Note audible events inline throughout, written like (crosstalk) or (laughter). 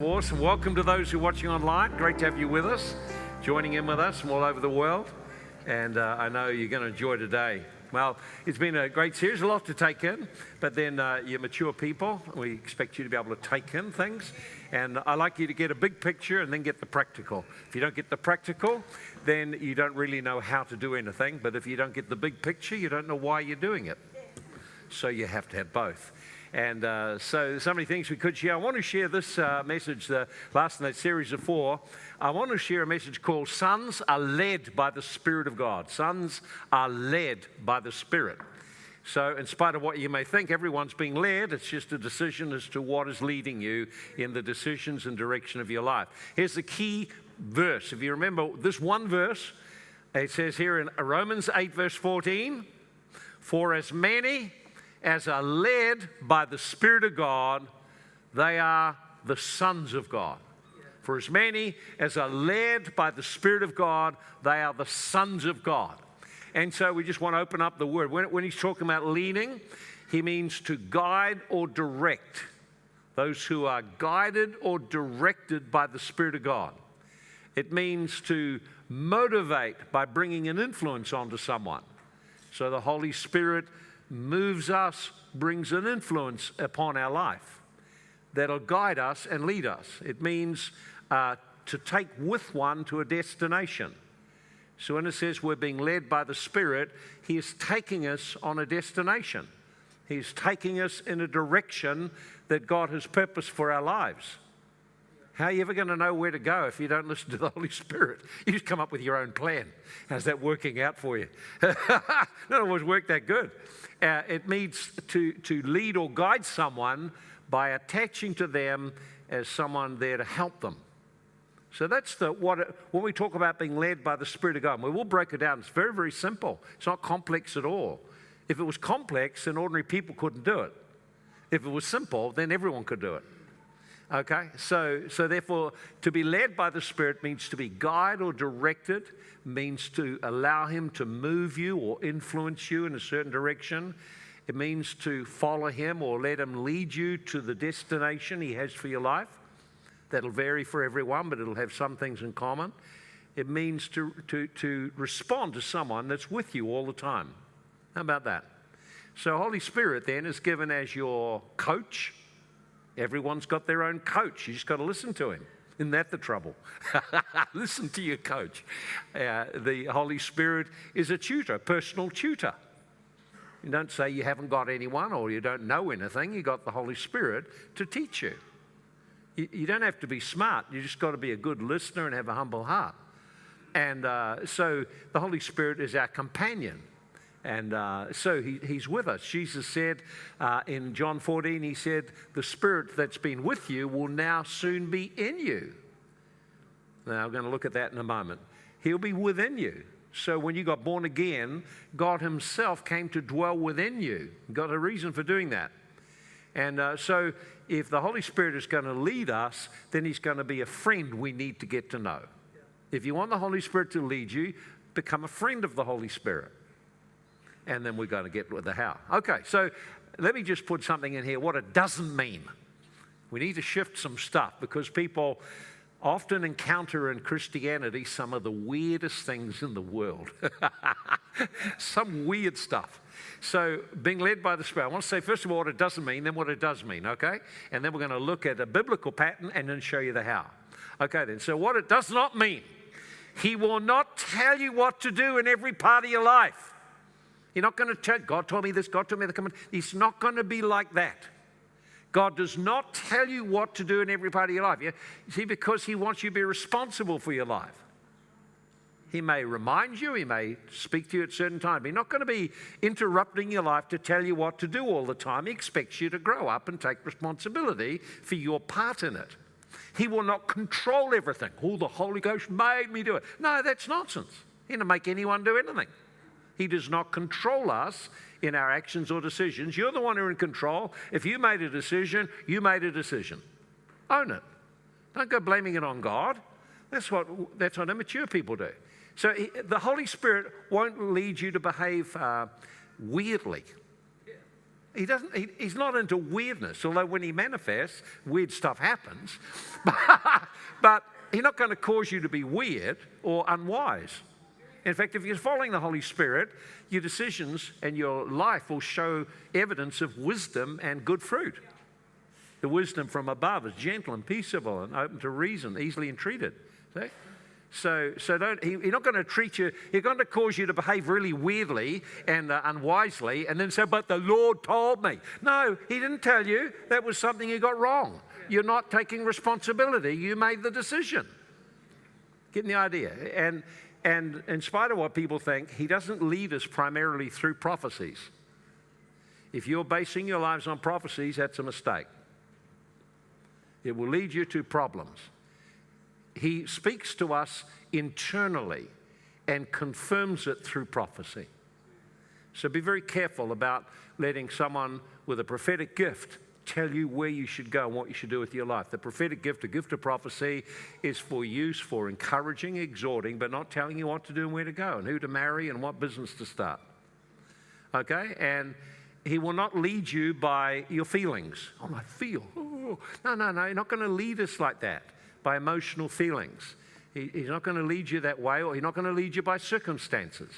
Awesome. Welcome to those who are watching online. Great to have you with us, joining in with us from all over the world. And uh, I know you're going to enjoy today. Well, it's been a great series, a lot to take in, but then uh, you're mature people. We expect you to be able to take in things. And I like you to get a big picture and then get the practical. If you don't get the practical, then you don't really know how to do anything. But if you don't get the big picture, you don't know why you're doing it. So you have to have both. And uh, so, so many things we could share. I want to share this uh, message, the last in that series of four. I want to share a message called Sons Are Led by the Spirit of God. Sons are led by the Spirit. So, in spite of what you may think, everyone's being led. It's just a decision as to what is leading you in the decisions and direction of your life. Here's the key verse. If you remember this one verse, it says here in Romans 8, verse 14 For as many as are led by the Spirit of God, they are the sons of God. For as many as are led by the Spirit of God, they are the sons of God. And so we just want to open up the word. When, when he's talking about leaning, he means to guide or direct those who are guided or directed by the Spirit of God. It means to motivate by bringing an influence onto someone. So the Holy Spirit moves us, brings an influence upon our life that'll guide us and lead us. It means uh, to take with one to a destination. So when it says we're being led by the Spirit, He is taking us on a destination. He's taking us in a direction that God has purposed for our lives. How are you ever going to know where to go if you don't listen to the (laughs) Holy Spirit? You just come up with your own plan. How's that working out for you? (laughs) Not always work that good. Uh, it means to, to lead or guide someone by attaching to them as someone there to help them. So that's the what it, when we talk about being led by the Spirit of God. We will break it down. It's very very simple. It's not complex at all. If it was complex, then ordinary people couldn't do it. If it was simple, then everyone could do it. Okay, so so therefore, to be led by the Spirit means to be guided or directed, means to allow Him to move you or influence you in a certain direction. It means to follow Him or let Him lead you to the destination He has for your life. That'll vary for everyone, but it'll have some things in common. It means to, to, to respond to someone that's with you all the time. How about that? So, Holy Spirit then is given as your coach Everyone's got their own coach. You just got to listen to him. Isn't that the trouble? (laughs) listen to your coach. Uh, the Holy Spirit is a tutor, personal tutor. You don't say you haven't got anyone or you don't know anything. You got the Holy Spirit to teach you. You, you don't have to be smart. You just got to be a good listener and have a humble heart. And uh, so the Holy Spirit is our companion. And uh, so he, he's with us. Jesus said uh, in John 14, he said, The Spirit that's been with you will now soon be in you. Now, I'm going to look at that in a moment. He'll be within you. So when you got born again, God Himself came to dwell within you. Got a reason for doing that. And uh, so if the Holy Spirit is going to lead us, then He's going to be a friend we need to get to know. If you want the Holy Spirit to lead you, become a friend of the Holy Spirit and then we're going to get with the how. Okay, so let me just put something in here what it doesn't mean. We need to shift some stuff because people often encounter in Christianity some of the weirdest things in the world. (laughs) some weird stuff. So, being led by the Spirit, I want to say, first of all, what it doesn't mean, then what it does mean, okay? And then we're going to look at a biblical pattern and then show you the how. Okay, then. So, what it does not mean, He will not tell you what to do in every part of your life. You're not going to tell, God told me this, God told me that. It's not going to be like that. God does not tell you what to do in every part of your life. You see, because He wants you to be responsible for your life. He may remind you, He may speak to you at certain times. He's not going to be interrupting your life to tell you what to do all the time. He expects you to grow up and take responsibility for your part in it. He will not control everything. Oh, the Holy Ghost made me do it. No, that's nonsense. He didn't make anyone do anything. He does not control us in our actions or decisions. You're the one who's in control. If you made a decision, you made a decision. Own it. Don't go blaming it on God. That's what, that's what immature people do. So he, the Holy Spirit won't lead you to behave uh, weirdly. He doesn't, he, he's not into weirdness, although when he manifests, weird stuff happens. (laughs) but he's not going to cause you to be weird or unwise. In fact, if you're following the Holy Spirit, your decisions and your life will show evidence of wisdom and good fruit. The wisdom from above is gentle and peaceable and open to reason, easily entreated. See? So, so don't, he, he's not going to treat you, he's going to cause you to behave really weirdly and uh, unwisely and then say, But the Lord told me. No, he didn't tell you. That was something you got wrong. You're not taking responsibility. You made the decision. Getting the idea? And, and in spite of what people think, he doesn't lead us primarily through prophecies. If you're basing your lives on prophecies, that's a mistake. It will lead you to problems. He speaks to us internally and confirms it through prophecy. So be very careful about letting someone with a prophetic gift tell you where you should go and what you should do with your life. The prophetic gift, a gift of prophecy, is for use for encouraging, exhorting, but not telling you what to do and where to go and who to marry and what business to start. Okay? And he will not lead you by your feelings. Oh, I feel. Oh. No, no, no. He's not going to lead us like that by emotional feelings. He, he's not going to lead you that way, or he's not going to lead you by circumstances.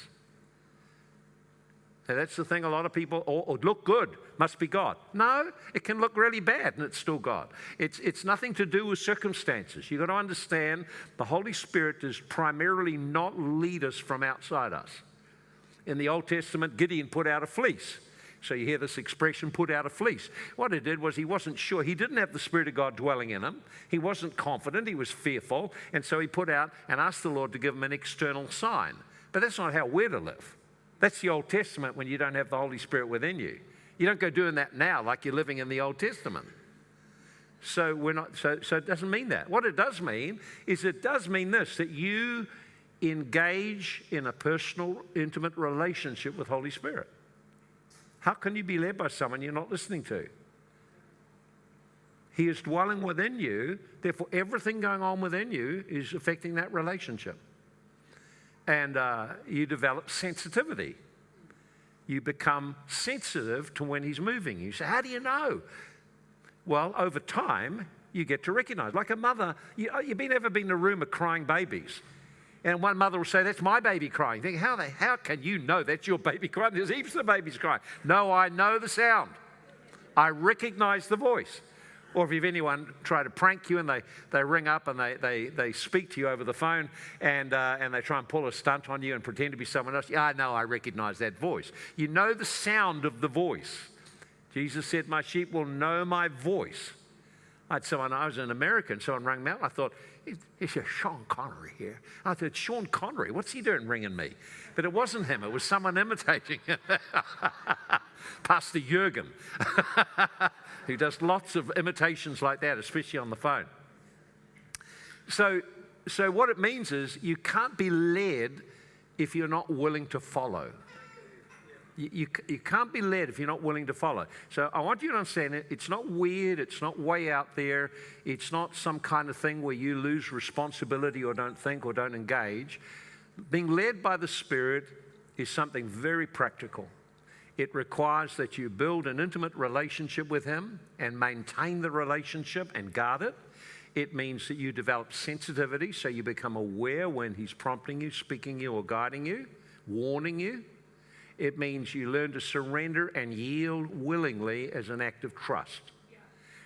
That's the thing a lot of people, oh, oh, look good, must be God. No, it can look really bad and it's still God. It's, it's nothing to do with circumstances. You've got to understand the Holy Spirit does primarily not lead us from outside us. In the Old Testament, Gideon put out a fleece. So you hear this expression, put out a fleece. What he did was he wasn't sure. He didn't have the Spirit of God dwelling in him. He wasn't confident. He was fearful. And so he put out and asked the Lord to give him an external sign. But that's not how we're to live. That's the Old Testament when you don't have the Holy Spirit within you. You don't go doing that now like you're living in the Old Testament. So we're not so so it doesn't mean that. What it does mean is it does mean this that you engage in a personal, intimate relationship with Holy Spirit. How can you be led by someone you're not listening to? He is dwelling within you, therefore, everything going on within you is affecting that relationship. And uh, you develop sensitivity. You become sensitive to when he's moving. You say, How do you know? Well, over time, you get to recognize. Like a mother, you, have been, ever been in a room of crying babies? And one mother will say, That's my baby crying. think, how, the, how can you know that's your baby crying? There's heaps of babies crying. No, I know the sound. I recognize the voice. Or if you've anyone try to prank you and they, they ring up and they, they, they speak to you over the phone and, uh, and they try and pull a stunt on you and pretend to be someone else, yeah, I know, I recognize that voice. You know the sound of the voice. Jesus said, My sheep will know my voice. I had someone, I was an American, someone rang me up. I thought, he said, Sean Connery here. I thought, Sean Connery, what's he doing ringing me? But it wasn't him, it was someone imitating him. (laughs) Pastor Jurgen, (laughs) who does lots of imitations like that, especially on the phone. So, so what it means is you can't be led if you're not willing to follow. You, you, you, can't be led if you're not willing to follow. So I want you to understand it. It's not weird. It's not way out there. It's not some kind of thing where you lose responsibility or don't think or don't engage. Being led by the Spirit is something very practical. It requires that you build an intimate relationship with Him and maintain the relationship and guard it. It means that you develop sensitivity so you become aware when He's prompting you, speaking you, or guiding you, warning you. It means you learn to surrender and yield willingly as an act of trust.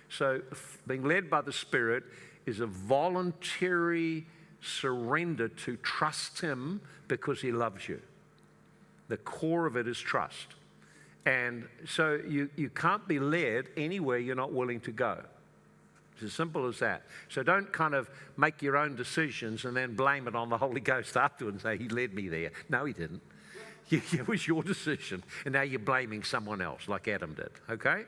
So, being led by the Spirit is a voluntary surrender to trust Him because He loves you. The core of it is trust. And so you, you can't be led anywhere you're not willing to go. It's as simple as that. So don't kind of make your own decisions and then blame it on the Holy Ghost (laughs) afterwards and say, He led me there. No, He didn't. (laughs) It was your decision, and now you're blaming someone else, like Adam did. Okay?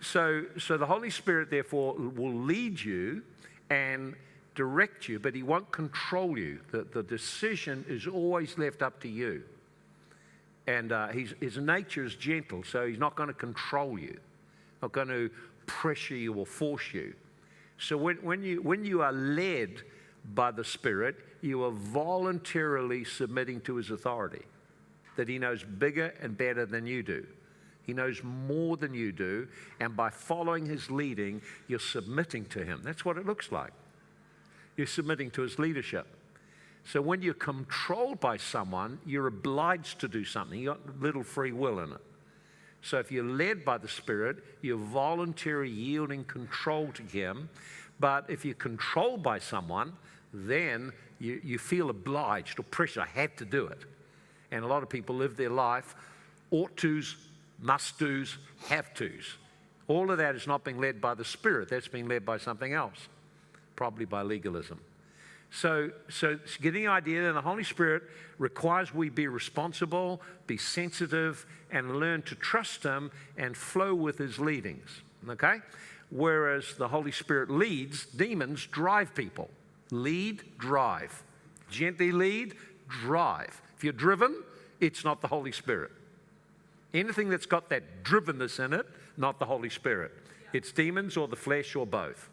So, so the Holy Spirit, therefore, will lead you and direct you, but He won't control you. The, the decision is always left up to you. And uh, his nature is gentle, so He's not going to control you, not going to pressure you or force you. So when, when, you, when you are led by the Spirit, you are voluntarily submitting to His authority that He knows bigger and better than you do. He knows more than you do. And by following his leading, you're submitting to him. That's what it looks like. You're submitting to his leadership. So when you're controlled by someone, you're obliged to do something. You've got little free will in it. So if you're led by the Spirit, you're voluntary yielding control to Him. But if you're controlled by someone, then you, you feel obliged or pressure, I had to do it. And a lot of people live their life ought tos, must do's, have to's. All of that is not being led by the Spirit, that's being led by something else, probably by legalism. So, so getting the idea that the Holy Spirit requires we be responsible, be sensitive, and learn to trust Him and flow with His leadings. Okay? Whereas the Holy Spirit leads, demons drive people. Lead, drive. Gently lead, drive. If you're driven, it's not the Holy Spirit. Anything that's got that drivenness in it, not the Holy Spirit. It's demons or the flesh or both.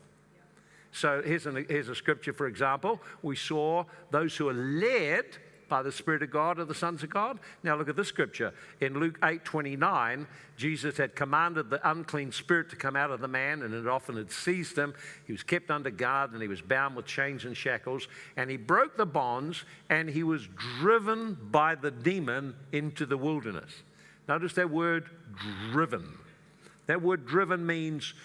So here's, an, here's a scripture, for example. We saw those who are led by the Spirit of God are the sons of God. Now look at this scripture. In Luke 8 29, Jesus had commanded the unclean spirit to come out of the man, and it often had seized him. He was kept under guard, and he was bound with chains and shackles. And he broke the bonds, and he was driven by the demon into the wilderness. Notice that word driven. That word driven means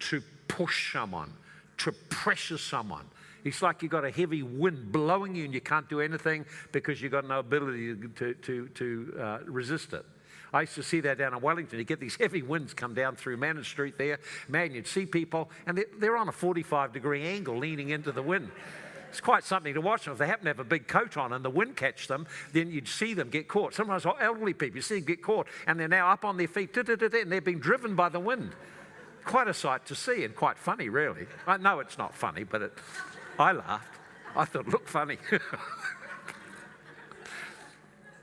to push someone to pressure someone. It's like you've got a heavy wind blowing you and you can't do anything because you've got no ability to, to, to uh, resist it. I used to see that down in Wellington. You get these heavy winds come down through Manners Street there. Man, you'd see people, and they're, they're on a 45 degree angle leaning into the wind. It's quite something to watch. If they happen to have a big coat on and the wind catch them, then you'd see them get caught. Sometimes elderly people, you see them get caught, and they're now up on their feet, and they're being driven by the wind quite a sight to see and quite funny, really. I know it's not funny, but it, I laughed. I thought it looked funny. (laughs)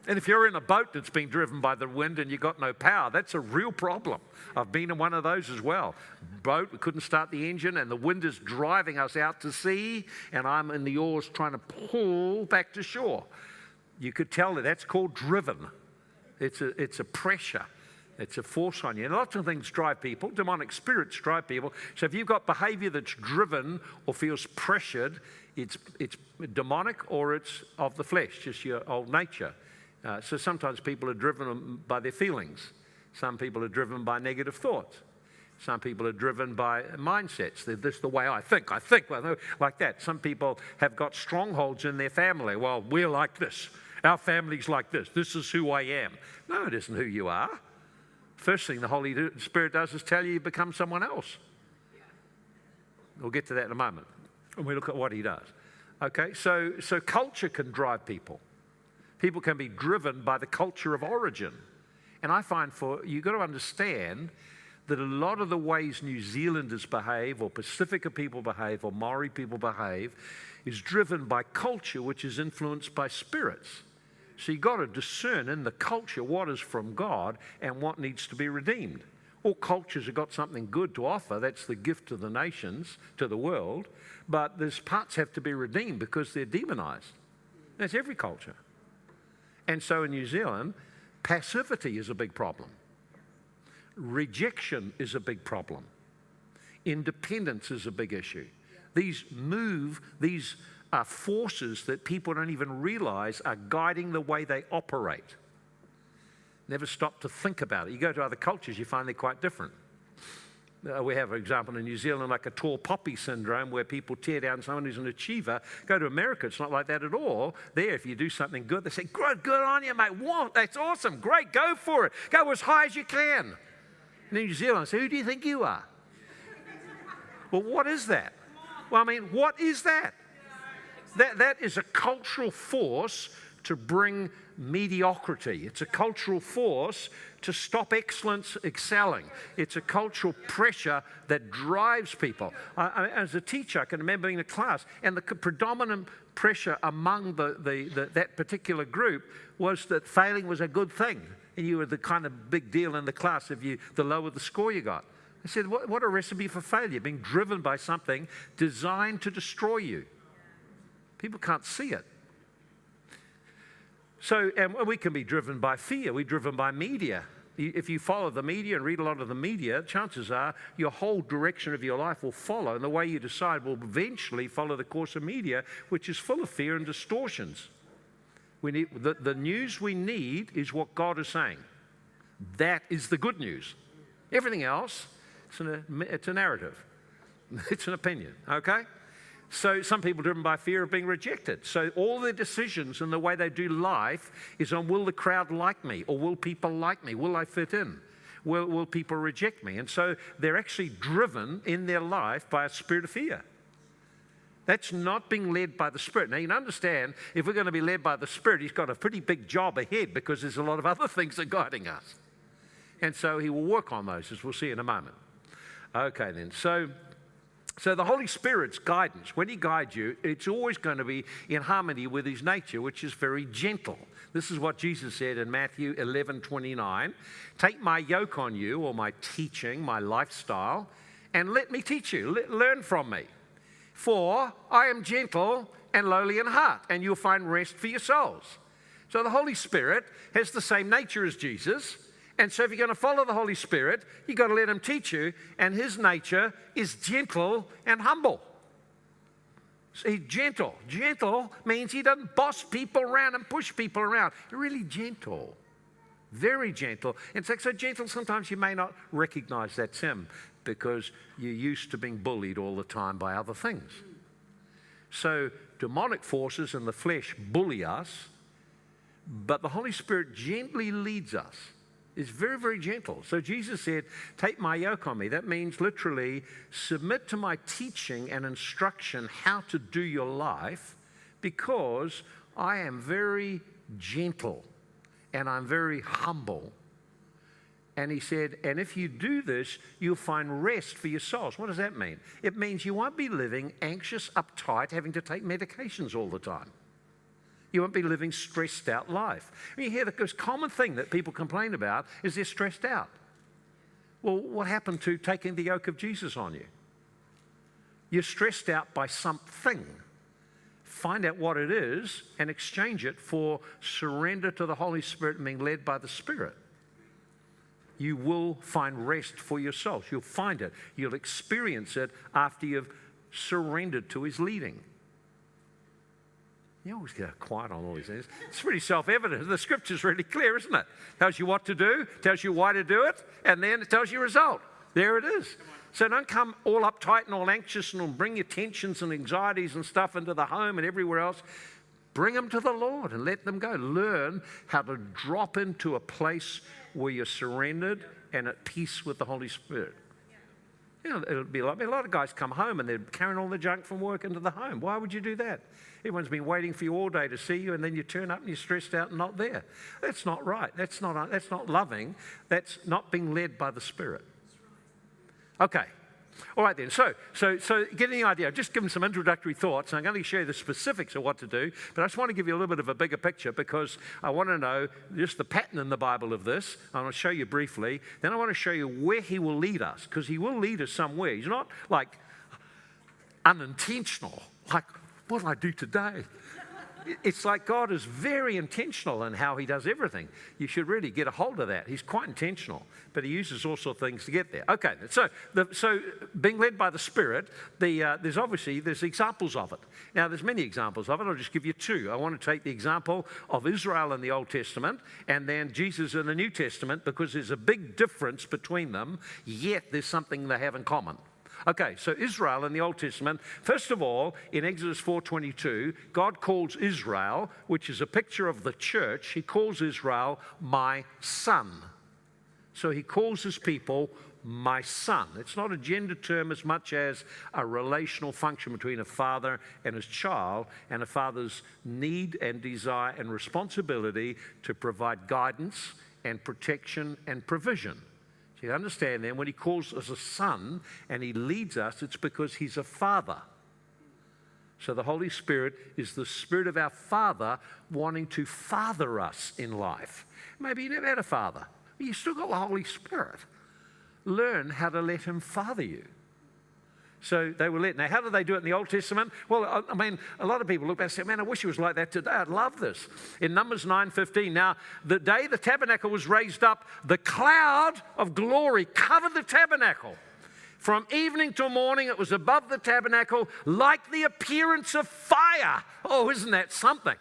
and if you're in a boat that's being driven by the wind and you've got no power, that's a real problem. I've been in one of those as well. Boat, we couldn't start the engine, and the wind is driving us out to sea, and I'm in the oars trying to pull back to shore. You could tell that that's called driven. It's a, it's a pressure. It's a force on you. And lots of things drive people. Demonic spirits drive people. So if you've got behavior that's driven or feels pressured, it's, it's demonic or it's of the flesh, just your old nature. Uh, so sometimes people are driven by their feelings. Some people are driven by negative thoughts. Some people are driven by mindsets. This is the way I think. I think well, like that. Some people have got strongholds in their family. Well, we're like this. Our family's like this. This is who I am. No, it isn't who you are. First thing the Holy Spirit does is tell you you become someone else. We'll get to that in a moment when we look at what he does. Okay, so, so culture can drive people. People can be driven by the culture of origin. And I find for you've got to understand that a lot of the ways New Zealanders behave, or Pasifika people behave, or Maori people behave, is driven by culture which is influenced by spirits. So you've got to discern in the culture what is from God and what needs to be redeemed. All cultures have got something good to offer. That's the gift to the nations, to the world. But there's parts have to be redeemed because they're demonized. That's every culture. And so in New Zealand, passivity is a big problem. Rejection is a big problem. Independence is a big issue. These move, these are forces that people don't even realize are guiding the way they operate. Never stop to think about it. You go to other cultures, you find they're quite different. Uh, we have, for example, in New Zealand, like a tall poppy syndrome where people tear down someone who's an achiever. Go to America, it's not like that at all. There, if you do something good, they say, Good, good on you, mate. What? That's awesome. Great, go for it. Go as high as you can. In New Zealand, say, Who do you think you are? well, what is that? Well, I mean, what is that? That, that is a cultural force to bring mediocrity. It's a cultural force to stop excellence excelling. It's a cultural pressure that drives people. I, as a teacher, I can remember being in a class, and the predominant pressure among the, the, the, that particular group was that failing was a good thing. And you were the kind of big deal in the class if you, the lower the score you got. I said, what, what a recipe for failure, being driven by something designed to destroy you. People can't see it. So, and we can be driven by fear. We're driven by media. If you follow the media and read a lot of the media, chances are your whole direction of your life will follow, and the way you decide will eventually follow the course of media, which is full of fear and distortions. We need, the, the news we need is what God is saying. That is the good news. Everything else, it's, an, it's a narrative, (laughs) it's an opinion, okay? So some people driven by fear of being rejected. So all their decisions and the way they do life is on will the crowd like me or will people like me? Will I fit in? Will, will people reject me? And so they're actually driven in their life by a spirit of fear. That's not being led by the Spirit. Now, you can understand if we're going to be led by the Spirit, He's got a pretty big job ahead because there's a lot of other (laughs) things that are guiding us. And so He will work on those, as we'll see in a moment. Okay, then. So, so the Holy Spirit's guidance, when He guides you, it's always going to be in harmony with His nature, which is very gentle. This is what Jesus said in Matthew 11 29. Take my yoke on you, or my teaching, my lifestyle, and let me teach you. learn from me. For I am gentle and lowly in heart, and you'll find rest for your souls. So the Holy Spirit has the same nature as Jesus. And so if you're going to follow the Holy Spirit, you've got to let him teach you. And his nature is gentle and humble. So he's gentle. Gentle means he doesn't boss people around and push people around. Really gentle. Very gentle. In fact, so gentle sometimes you may not recognize that's him because you're used to being bullied all the time by other things. So, demonic forces in the flesh bully us, but the Holy Spirit gently leads us. It's very, very gentle. So, Jesus said, Take my yoke on me. That means literally submit to my teaching and instruction how to do your life because I am very gentle and I'm very humble and he said, And if you do this, you'll find rest for your souls. What does that mean? It means you won't be living anxious, uptight, having to take medications all the time. You won't be living stressed out life. You hear the most common thing that people complain about is they're stressed out. Well, what happened to taking the yoke of Jesus on you? You're stressed out by something. Find out what it is and exchange it for surrender to the Holy Spirit and being led by the Spirit you will find rest for yourselves. You'll find it. You'll experience it after you've surrendered to His leading. You always get quiet on all these things. It's pretty self evident. The scripture's really clear, isn't it? Tells you what to do, tells you why to do it, and then it tells you result. There it is. So don't come all uptight and all anxious and bring your tensions and anxieties and stuff into the home and everywhere else. Bring them to the Lord and let them go. Learn how to drop into a place where you're surrendered and at peace with the Holy Spirit. You know, it'll be like a lot of guys come home and they're carrying all the junk from work into the home. Why would you do that? Everyone's been waiting for you all day to see you, and then you turn up and you're stressed out and not there. That's not right. That's not, that's not loving. That's not being led by the Spirit. Okay, all right then, so, so, so getting the idea, I've just given some introductory thoughts. I'm going to share the specifics of what to do, but I just want to give you a little bit of a bigger picture because I want to know just the pattern in the Bible of this. I want to show you briefly. Then I want to show you where he will lead us because he will lead us somewhere. He's not like unintentional, like, what do I do today? It's like God is very intentional in how He does everything. You should really get a hold of that. He's quite intentional, but He uses all sorts of things to get there. Okay, so the, so being led by the Spirit, the, uh, there's obviously there's examples of it. Now there's many examples of it. I'll just give you two. I want to take the example of Israel in the Old Testament and then Jesus in the New Testament because there's a big difference between them. Yet there's something they have in common. Okay, so Israel in the Old Testament, first of all, in Exodus 4:22, God calls Israel, which is a picture of the church, he calls Israel my son. So he calls his people my son. It's not a gender term as much as a relational function between a father and his child, and a father's need and desire and responsibility to provide guidance and protection and provision. You understand then, when he calls us a son and he leads us, it's because he's a father. So the Holy Spirit is the Spirit of our Father wanting to father us in life. Maybe you never had a father, but you still got the Holy Spirit. Learn how to let him father you. So they were lit. Now, how did they do it in the Old Testament? Well, I mean, a lot of people look back and say, man, I wish it was like that today. I'd love this. In Numbers 9.15, now, the day the tabernacle was raised up, the cloud of glory covered the tabernacle. From evening till morning, it was above the tabernacle like the appearance of fire. Oh, isn't that something?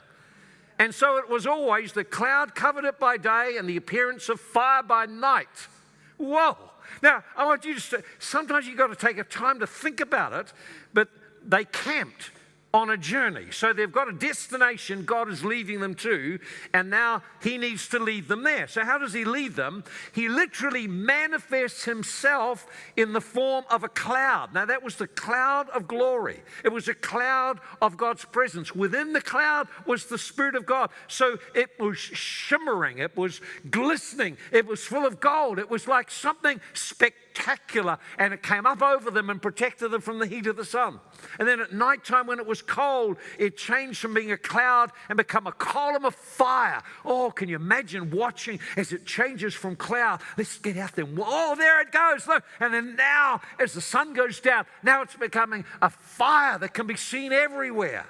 And so it was always the cloud covered it by day and the appearance of fire by night. Whoa. Now, I want you to, say. sometimes you've got to take a time to think about it, but they camped on a journey. So they've got a destination God is leading them to, and now He needs to lead them there. So, how does He lead them? He literally manifests Himself in the form of a cloud. Now, that was the cloud of glory, it was a cloud of God's presence. Within the cloud was the Spirit of God. So, it was shimmering, it was glistening, it was full of gold, it was like something spectacular spectacular and it came up over them and protected them from the heat of the sun. And then at night time, when it was cold, it changed from being a cloud and become a column of fire. Oh, can you imagine watching as it changes from cloud? Let's get out there. Oh, there it goes. Look. And then now, as the sun goes down, now it's becoming a fire that can be seen everywhere.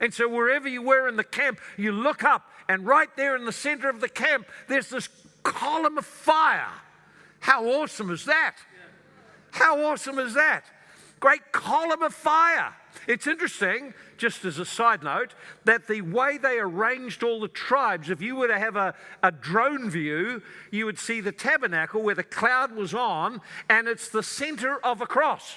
And so, wherever you were in the camp, you look up, and right there in the center of the camp, there's this column of fire. How awesome is that? How awesome is that? Great column of fire. It's interesting, just as a side note, that the way they arranged all the tribes, if you were to have a, a drone view, you would see the tabernacle where the cloud was on, and it's the center of a cross.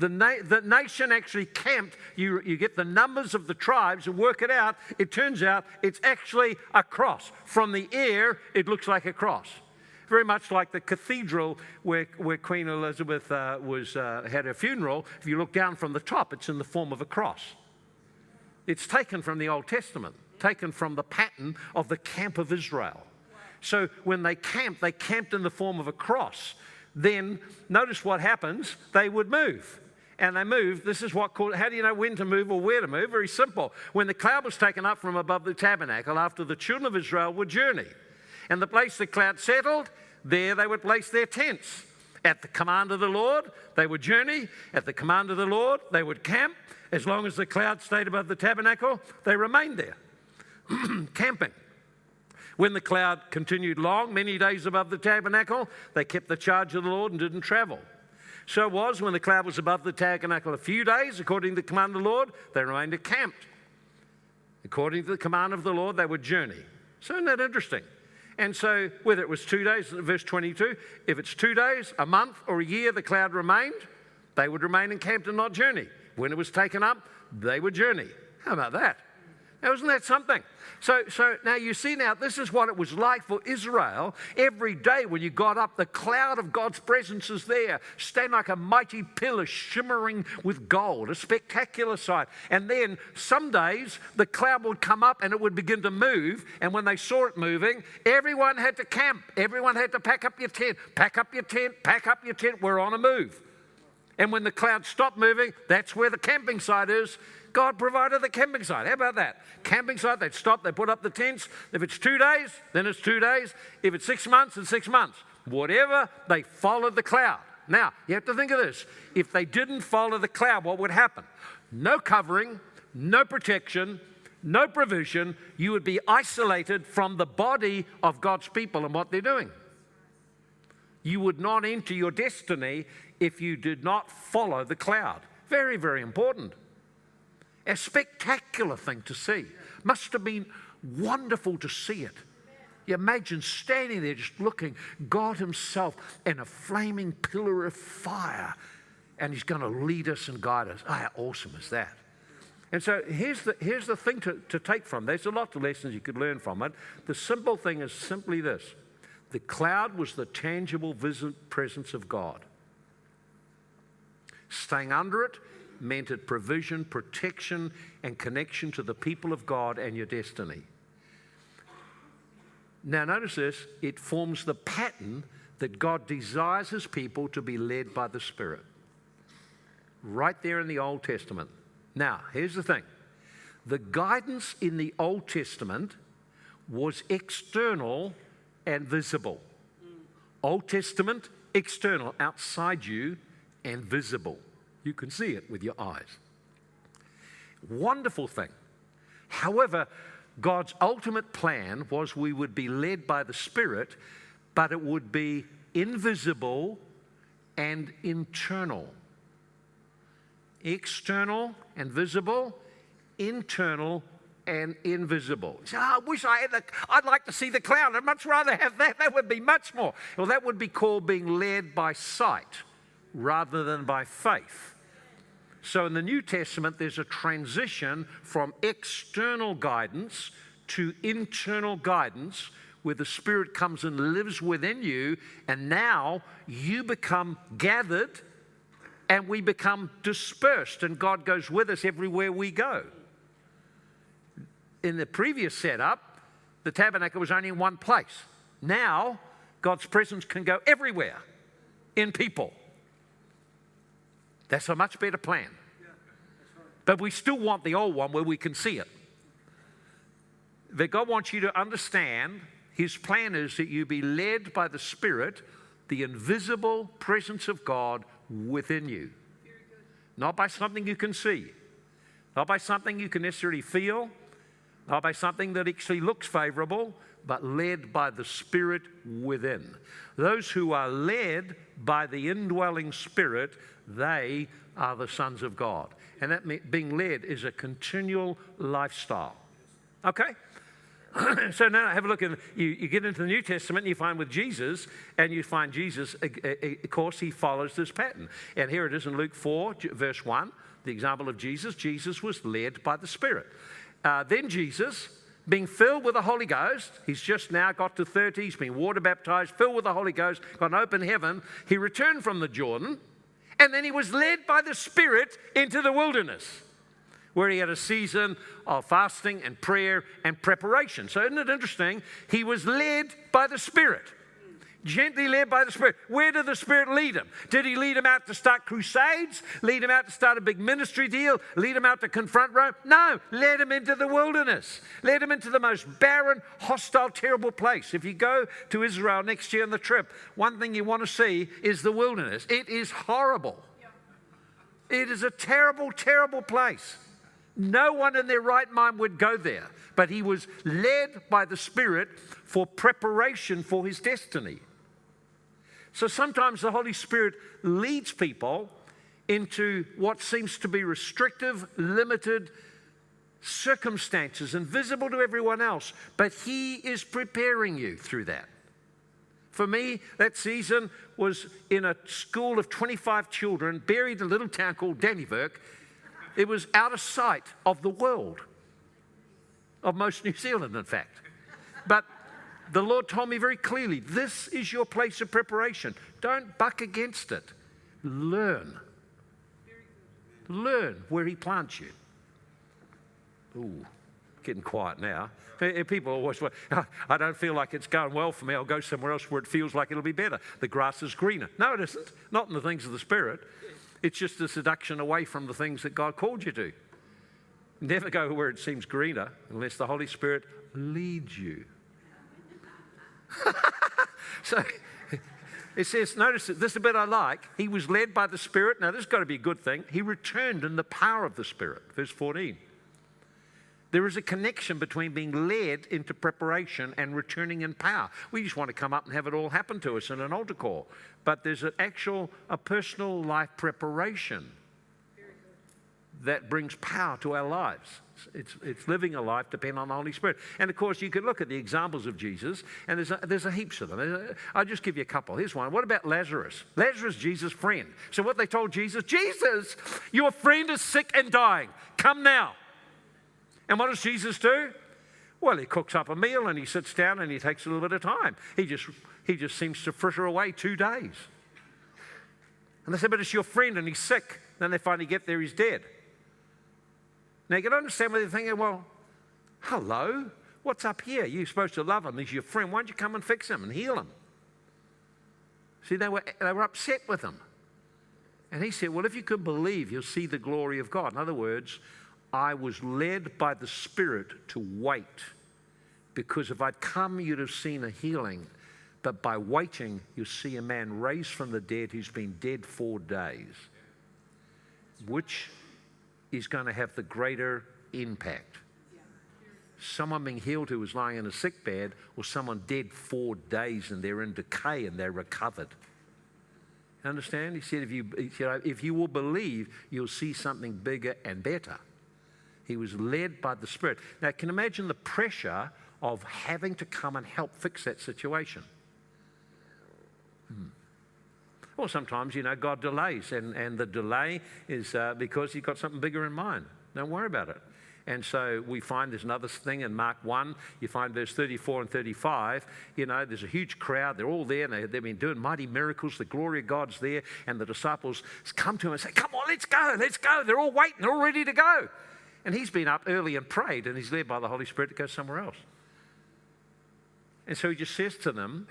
The, na- the nation actually camped. You, you get the numbers of the tribes and work it out. It turns out it's actually a cross. From the air, it looks like a cross very much like the cathedral where, where Queen Elizabeth uh, was, uh, had her funeral. If you look down from the top, it's in the form of a cross. It's taken from the Old Testament, taken from the pattern of the camp of Israel. So when they camped, they camped in the form of a cross. Then notice what happens, they would move and they moved. This is what called, how do you know when to move or where to move? Very simple. When the cloud was taken up from above the tabernacle after the children of Israel would journey. And the place the cloud settled, there they would place their tents. At the command of the Lord, they would journey. At the command of the Lord, they would camp. As long as the cloud stayed above the tabernacle, they remained there, (clears throat) camping. When the cloud continued long, many days above the tabernacle, they kept the charge of the Lord and didn't travel. So it was when the cloud was above the tabernacle a few days, according to the command of the Lord, they remained encamped. According to the command of the Lord, they would journey. So isn't that interesting? And so, whether it was two days, verse 22, if it's two days, a month, or a year, the cloud remained, they would remain encamped and not journey. When it was taken up, they would journey. How about that? Now, isn't that something? So, so now you see now, this is what it was like for Israel. Every day when you got up, the cloud of God's presence is there, stand like a mighty pillar shimmering with gold, a spectacular sight. And then some days the cloud would come up and it would begin to move. And when they saw it moving, everyone had to camp. Everyone had to pack up your tent, pack up your tent, pack up your tent. We're on a move. And when the cloud stopped moving, that's where the camping site is. God provided the camping site. How about that? Camping site, they'd stop, they put up the tents. If it's two days, then it's two days. If it's six months, it's six months. Whatever, they followed the cloud. Now, you have to think of this. If they didn't follow the cloud, what would happen? No covering, no protection, no provision. You would be isolated from the body of God's people and what they're doing. You would not enter your destiny if you did not follow the cloud. Very, very important. A spectacular thing to see. Must have been wonderful to see it. You imagine standing there just looking, God Himself in a flaming pillar of fire, and He's going to lead us and guide us. Oh, how awesome is that? And so here's the, here's the thing to, to take from. There's a lot of lessons you could learn from it. The simple thing is simply this the cloud was the tangible presence of God. Staying under it meant it provision, protection, and connection to the people of God and your destiny. Now, notice this it forms the pattern that God desires his people to be led by the Spirit. Right there in the Old Testament. Now, here's the thing the guidance in the Old Testament was external and visible. Old Testament, external, outside you, and visible. You can see it with your eyes. Wonderful thing. However, God's ultimate plan was we would be led by the Spirit, but it would be invisible and internal. External and visible, internal and invisible. Oh, I wish I had the, I'd like to see the cloud. I'd much rather have that. That would be much more. Well, that would be called being led by sight rather than by faith. So in the New Testament, there's a transition from external guidance to internal guidance where the Spirit comes and lives within you, and now you become gathered and we become dispersed, and God goes with us everywhere we go. In the previous setup, the tabernacle was only in one place. Now, God's presence can go everywhere in people. That's a much better plan. But we still want the old one where we can see it. That God wants you to understand His plan is that you be led by the Spirit, the invisible presence of God within you. Not by something you can see, not by something you can necessarily feel, not by something that actually looks favorable, but led by the Spirit within. Those who are led by the indwelling Spirit, they are the sons of God. And that being led is a continual lifestyle. Okay? (clears throat) so now have a look at you, you get into the New Testament and you find with Jesus, and you find Jesus, of course, he follows this pattern. And here it is in Luke 4, verse 1, the example of Jesus. Jesus was led by the Spirit. Uh, then Jesus, being filled with the Holy Ghost, he's just now got to 30, he's been water baptized, filled with the Holy Ghost, got an open heaven. He returned from the Jordan, and then he was led by the Spirit into the wilderness where he had a season of fasting and prayer and preparation. So, isn't it interesting? He was led by the Spirit gently led by the Spirit. Where did the Spirit lead him? Did he lead him out to start crusades? Lead him out to start a big ministry deal? Lead him out to confront Rome? No, led him into the wilderness. Led him into the most barren, hostile, terrible place. If you go to Israel next year on the trip, one thing you want to see is the wilderness. It is horrible. It is a terrible, terrible place. No one in their right mind would go there, but he was led by the Spirit for preparation for his destiny. So sometimes the Holy Spirit leads people into what seems to be restrictive, limited circumstances, invisible to everyone else, but He is preparing you through that. For me, that season was in a school of 25 children, buried in a little town called Dannevirke. It was out of sight of the world, of most New Zealand, in fact. But the Lord told me very clearly this is your place of preparation. Don't buck against it. Learn. Learn where He plants you. Ooh, getting quiet now. Eh, people always, (laughs) I don't feel like it's going well for me. I'll go somewhere else where it feels like it'll be better. The grass is greener. No, it isn't. Not in the things of the Spirit. It's just a seduction away from the things that God called you to. Never go where it seems greener unless the Holy Spirit leads you. (laughs) so it says, notice that this is a bit I like. He was led by the Spirit. Now, this has got to be a good thing. He returned in the power of the Spirit. Verse 14. There is a connection between being led into preparation and returning in power. We just want to come up and have it all happen to us in an altar call. But there's an actual, a personal life preparation that brings power to our lives. It's, it's living a life dependent on the Holy Spirit. And of course, you can look at the examples of Jesus, and there's a, there's a heaps of them. I'll just give you a couple. Here's one. What about Lazarus? Lazarus, Jesus' friend. So, what they told Jesus, Jesus, your friend is sick and dying. Come now. And what does Jesus do? Well, he cooks up a meal and he sits down and he takes a little bit of time. He just, he just seems to fritter away two days. And they said, But it's your friend and he's sick. Then they finally get there, he's dead. Now you can understand what they're thinking, well, hello, what's up here? You're supposed to love him. He's your friend. Why don't you come and fix him and heal him? See, they were, they were upset with him. And he said, Well, if you could believe, you'll see the glory of God. In other words, I was led by the Spirit to wait. Because if I'd come, you'd have seen a healing. But by waiting, you see a man raised from the dead who's been dead four days. which is going to have the greater impact? Someone being healed who was lying in a sick bed, or someone dead four days and they're in decay and they're recovered. Understand? He said, if you, he said, if you will believe, you'll see something bigger and better. He was led by the Spirit. Now, can imagine the pressure of having to come and help fix that situation? Hmm. Well, sometimes, you know, God delays, and, and the delay is uh, because He's got something bigger in mind. Don't worry about it. And so we find there's another thing in Mark 1. You find verse 34 and 35. You know, there's a huge crowd. They're all there and they, have been doing mighty miracles. The glory of God's there. And the disciples come to him and say, Come on, let's go, let's go. They're all waiting, they're all ready to go. And he's been up early and prayed and he's led by the Holy Spirit to go somewhere else. And so he just says to them,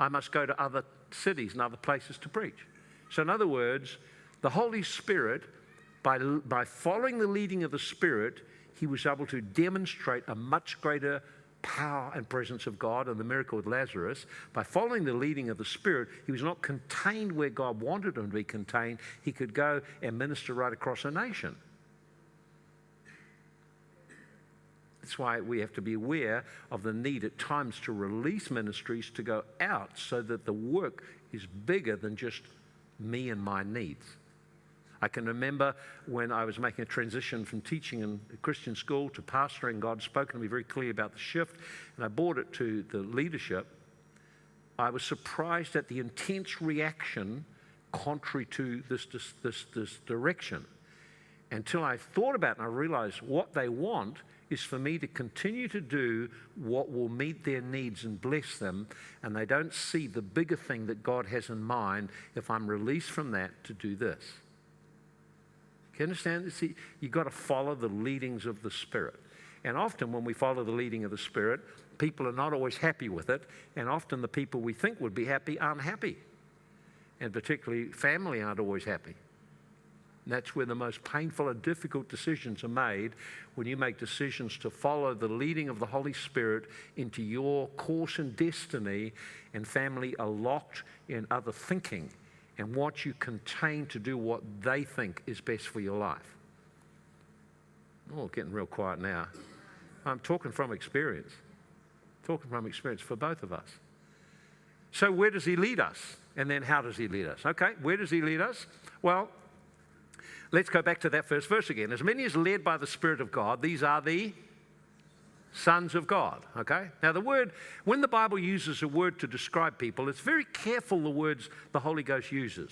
I must go to other cities and other places to preach. So, in other words, the Holy Spirit, by, by following the leading of the Spirit, he was able to demonstrate a much greater power and presence of God and the miracle with Lazarus. By following the leading of the Spirit, he was not contained where God wanted him to be contained. He could go and minister right across a nation. That's why we have to be aware of the need at times to release ministries to go out so that the work is bigger than just me and my needs. I can remember when I was making a transition from teaching in a Christian school to pastoring, God spoke to me very clearly about the shift, and I brought it to the leadership. I was surprised at the intense reaction contrary to this, this, this, this direction until I thought about it and I realized what they want is for me to continue to do what will meet their needs and bless them, and they don't see the bigger thing that God has in mind if I'm released from that to do this. Can you understand? See, you've got to follow the leadings of the Spirit. And often when we follow the leading of the Spirit, people are not always happy with it, and often the people we think would be happy aren't happy. And particularly family aren't always happy. And that's where the most painful and difficult decisions are made when you make decisions to follow the leading of the Holy Spirit into your course and destiny, and family are locked in other thinking and what you contain to do what they think is best for your life. Oh, getting real quiet now. I'm talking from experience. Talking from experience for both of us. So, where does he lead us? And then, how does he lead us? Okay, where does he lead us? Well, let's go back to that first verse again. As many as led by the Spirit of God, these are the sons of God. Okay? Now, the word, when the Bible uses a word to describe people, it's very careful the words the Holy Ghost uses.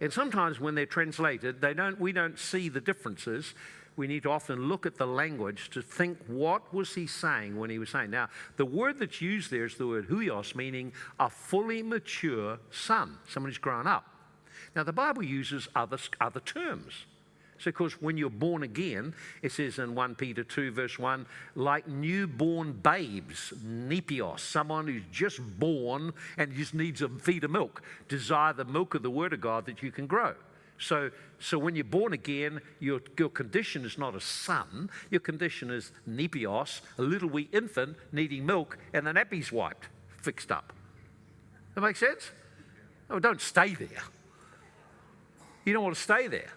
And sometimes when they're translated, they don't, we don't see the differences. We need to often look at the language to think what was he saying when he was saying. Now, the word that's used there is the word huios, meaning a fully mature son, someone who's grown up. Now, the Bible uses other, other terms. So, of course, when you're born again, it says in 1 Peter 2, verse 1, like newborn babes, nepios, someone who's just born and just needs a feed of milk. Desire the milk of the Word of God that you can grow. So, so when you're born again, your, your condition is not a son, your condition is nepios, a little wee infant needing milk, and the nappy's wiped, fixed up. That makes sense? Oh, don't stay there. You don't want to stay there.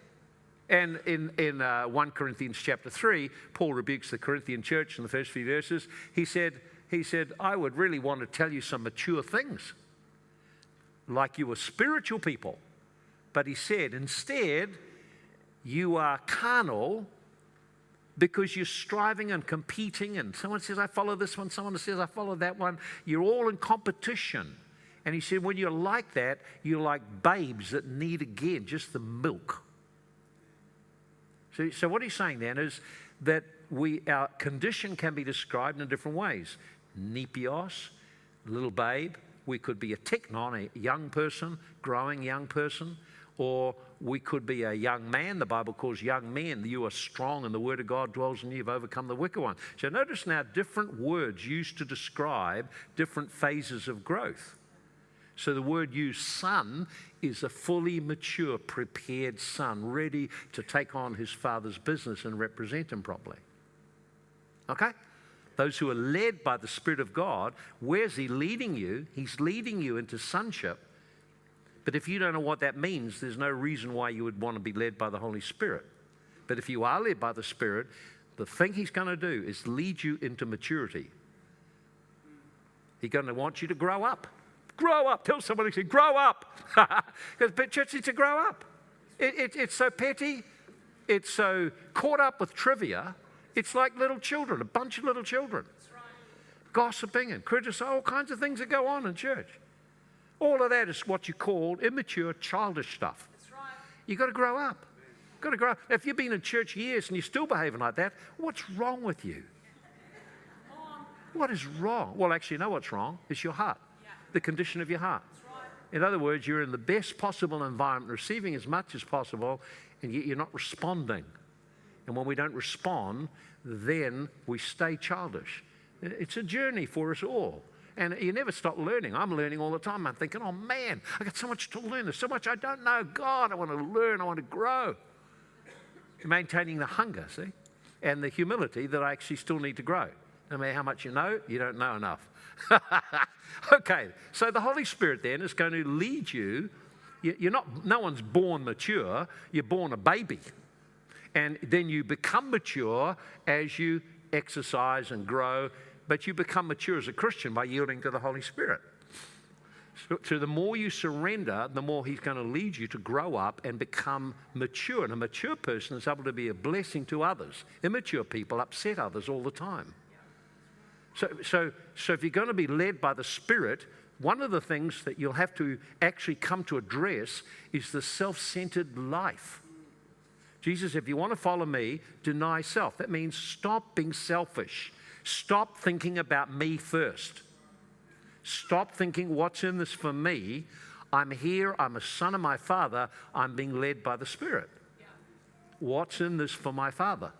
And in, in uh, 1 Corinthians chapter 3, Paul rebukes the Corinthian church in the first few verses. He said, he said, I would really want to tell you some mature things, like you were spiritual people. But he said, instead, you are carnal because you're striving and competing, and someone says, I follow this one, someone says, I follow that one. You're all in competition. And he said, when you're like that, you're like babes that need again just the milk so, so what he's saying then is that we, our condition can be described in different ways. Nepios, little babe. We could be a teknon, a young person, growing young person. Or we could be a young man. The Bible calls young men. You are strong and the word of God dwells in you. You've overcome the wicked one. So notice now different words used to describe different phases of growth. So the word used, son, is a fully mature, prepared son, ready to take on his father's business and represent him properly. Okay? Those who are led by the Spirit of God, where's he leading you? He's leading you into sonship But if you don't know what that means, there's no reason why you would want to be led by the Holy Spirit. But if you are led by the Spirit, the thing He's going to do is lead you into maturity. He's going to want you to grow up. Grow up. Tell somebody, say, grow up. (laughs) because church needs to grow up. It, it, it's so petty. It's so caught up with trivia. It's like little children, a bunch of little children. Gossiping and criticizing, all kinds of things that go on in church. All of that is what you call immature, childish stuff. Right. You've got to grow up. Got to grow up. If you've been in church years and you're still behaving like that, what's wrong with you? What is wrong? Well, actually, you know what's wrong? It's your heart. The condition of your heart. In other words, you're in the best possible environment, receiving as much as possible, and yet you're not responding. And when we don't respond, then we stay childish. It's a journey for us all. And you never stop learning. I'm learning all the time. I'm thinking, oh man, I got so much to learn. There's so much I don't know. God, I want to learn. I want to grow. Maintaining the hunger, see, and the humility that I actually still need to grow. No matter how much you know, you don't know enough. (laughs) okay, so the Holy Spirit then is going to lead you. You're not, no one's born mature, you're born a baby. And then you become mature as you exercise and grow but you become mature as a Christian by yielding to the Holy Spirit. So, so, the more you surrender, the more He's going to lead you to grow up and become mature. And a mature person is able to be a blessing to others. Immature people upset others all the time. So, so, so if you're going to be led by the Spirit, one of the things that you'll have to actually come to address is the self centered life. Jesus, if you want to follow me, deny self. That means stop being selfish. Stop thinking about me first. Stop thinking, what's in this for me? I'm here, I'm a son of my father, I'm being led by the Spirit. What's in this for my father?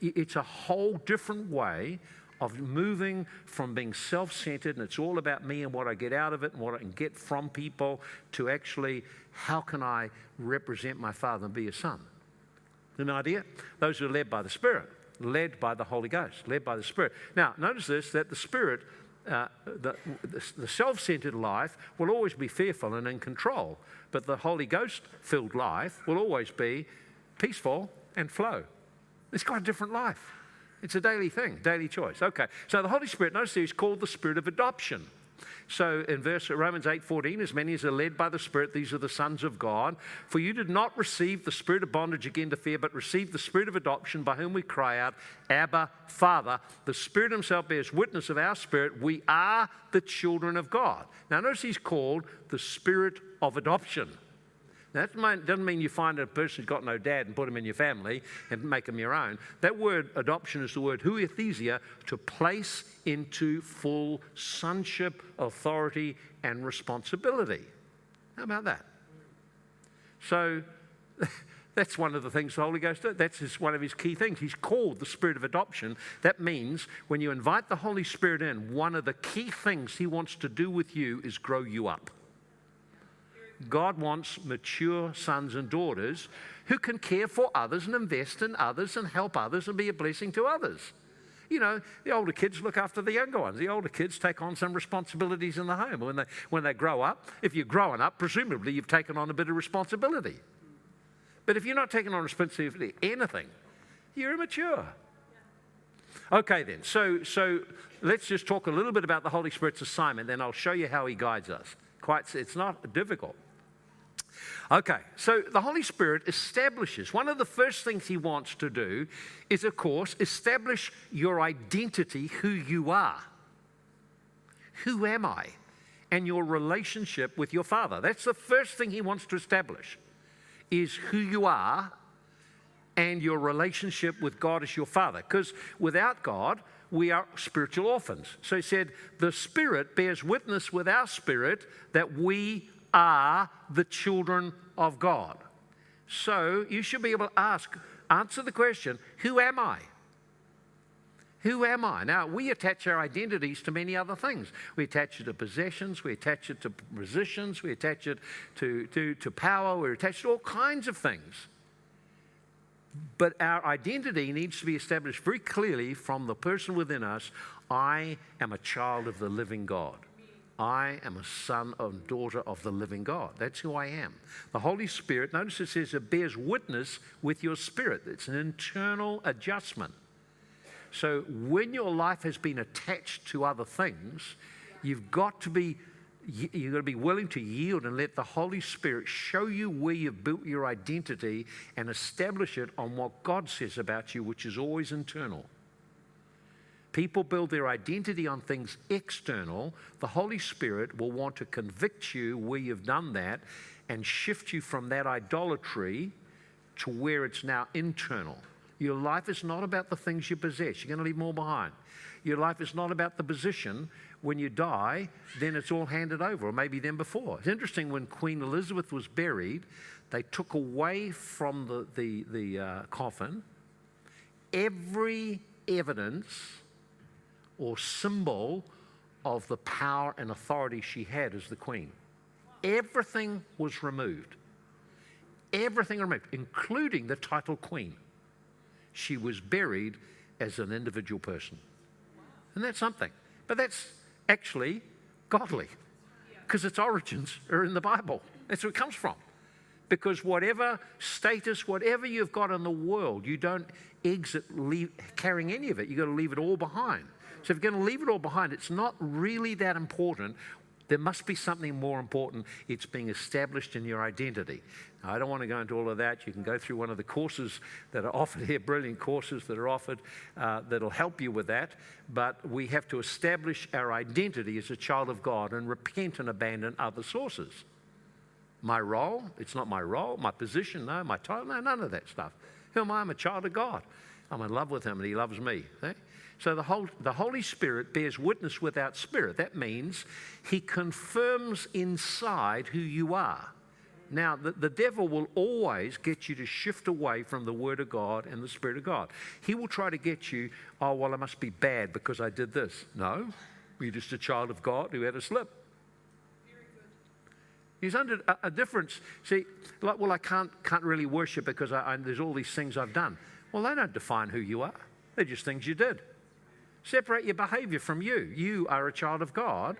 It's a whole different way of moving from being self centered and it's all about me and what I get out of it and what I can get from people to actually how can I represent my father and be a son? An idea? Those who are led by the Spirit led by the Holy Ghost, led by the Spirit. Now, notice this that the Spirit, uh, the, the self centered life will always be fearful and in control, but the Holy Ghost filled life will always be peaceful and flow. It's got a different life. It's a daily thing, daily choice. Okay, so the Holy Spirit, notice he's called the Spirit of adoption. So in verse Romans 8:14, as many as are led by the Spirit, these are the sons of God. For you did not receive the spirit of bondage again to fear, but received the spirit of adoption by whom we cry out, Abba, Father. The Spirit Himself bears witness of our spirit. We are the children of God. Now notice He's called the Spirit of adoption. That doesn't mean you find a person who's got no dad and put him in your family and make him your own. That word adoption is the word huiothesia, to place into full sonship, authority, and responsibility. How about that? So (laughs) that's one of the things the Holy Ghost does. That's his, one of his key things. He's called the Spirit of adoption. That means when you invite the Holy Spirit in, one of the key things he wants to do with you is grow you up. God wants mature sons and daughters who can care for others and invest in others and help others and be a blessing to others. You know, the older kids look after the younger ones. The older kids take on some responsibilities in the home. When they, when they grow up, if you're growing up, presumably you've taken on a bit of responsibility. But if you're not taking on responsibility anything, you're immature. Okay, then. So, so let's just talk a little bit about the Holy Spirit's assignment, then I'll show you how He guides us. Quite, it's not difficult. Okay, so the Holy Spirit establishes, one of the first things He wants to do is, of course, establish your identity, who you are. Who am I? And your relationship with your Father. That's the first thing He wants to establish, is who you are and your relationship with God as your Father. Because without God, we are spiritual orphans. So he said, The Spirit bears witness with our spirit that we are the children of God. So you should be able to ask, answer the question, who am I? Who am I? Now, we attach our identities to many other things. We attach it to possessions, we attach it to positions, we attach it to, to, to power, we attach it to all kinds of things. But our identity needs to be established very clearly from the person within us I am a child of the living God. I am a son and daughter of the living God. That's who I am. The Holy Spirit, notice it says it bears witness with your spirit. It's an internal adjustment. So when your life has been attached to other things, you've got to be you've got to be willing to yield and let the Holy Spirit show you where you've built your identity and establish it on what God says about you, which is always internal. People build their identity on things external. The Holy Spirit will want to convict you where you've done that and shift you from that idolatry to where it's now internal. Your life is not about the things you possess. You're going to leave more behind. Your life is not about the position. When you die, then it's all handed over, or maybe then before. It's interesting when Queen Elizabeth was buried, they took away from the, the, the uh, coffin every evidence or symbol of the power and authority she had as the queen. Everything was removed. Everything removed, including the title queen. She was buried as an individual person. And that's something. But that's actually godly because its origins are in the Bible. That's where it comes from. Because whatever status, whatever you've got in the world, you don't exit leave, carrying any of it. You've got to leave it all behind. So if you're going to leave it all behind, it's not really that important. There must be something more important. It's being established in your identity. Now, I don't want to go into all of that. You can go through one of the courses that are offered here, brilliant courses that are offered uh, that'll help you with that. But we have to establish our identity as a child of God and repent and abandon other sources. My role, it's not my role. My position, no. My title, no, none of that stuff. Who am I? I'm a child of God. I'm in love with Him and He loves me. Okay? So the, whole, the Holy Spirit bears witness without spirit. That means he confirms inside who you are. Now, the, the devil will always get you to shift away from the Word of God and the Spirit of God. He will try to get you, oh, well, I must be bad because I did this. No, you're just a child of God who had a slip. He's under a, a, difference. See, like, well, I can't, can't really worship because I, I, there's all these things I've done. Well, they don't define who you are, they're just things you did. Separate your behavior from you. You are a child of God.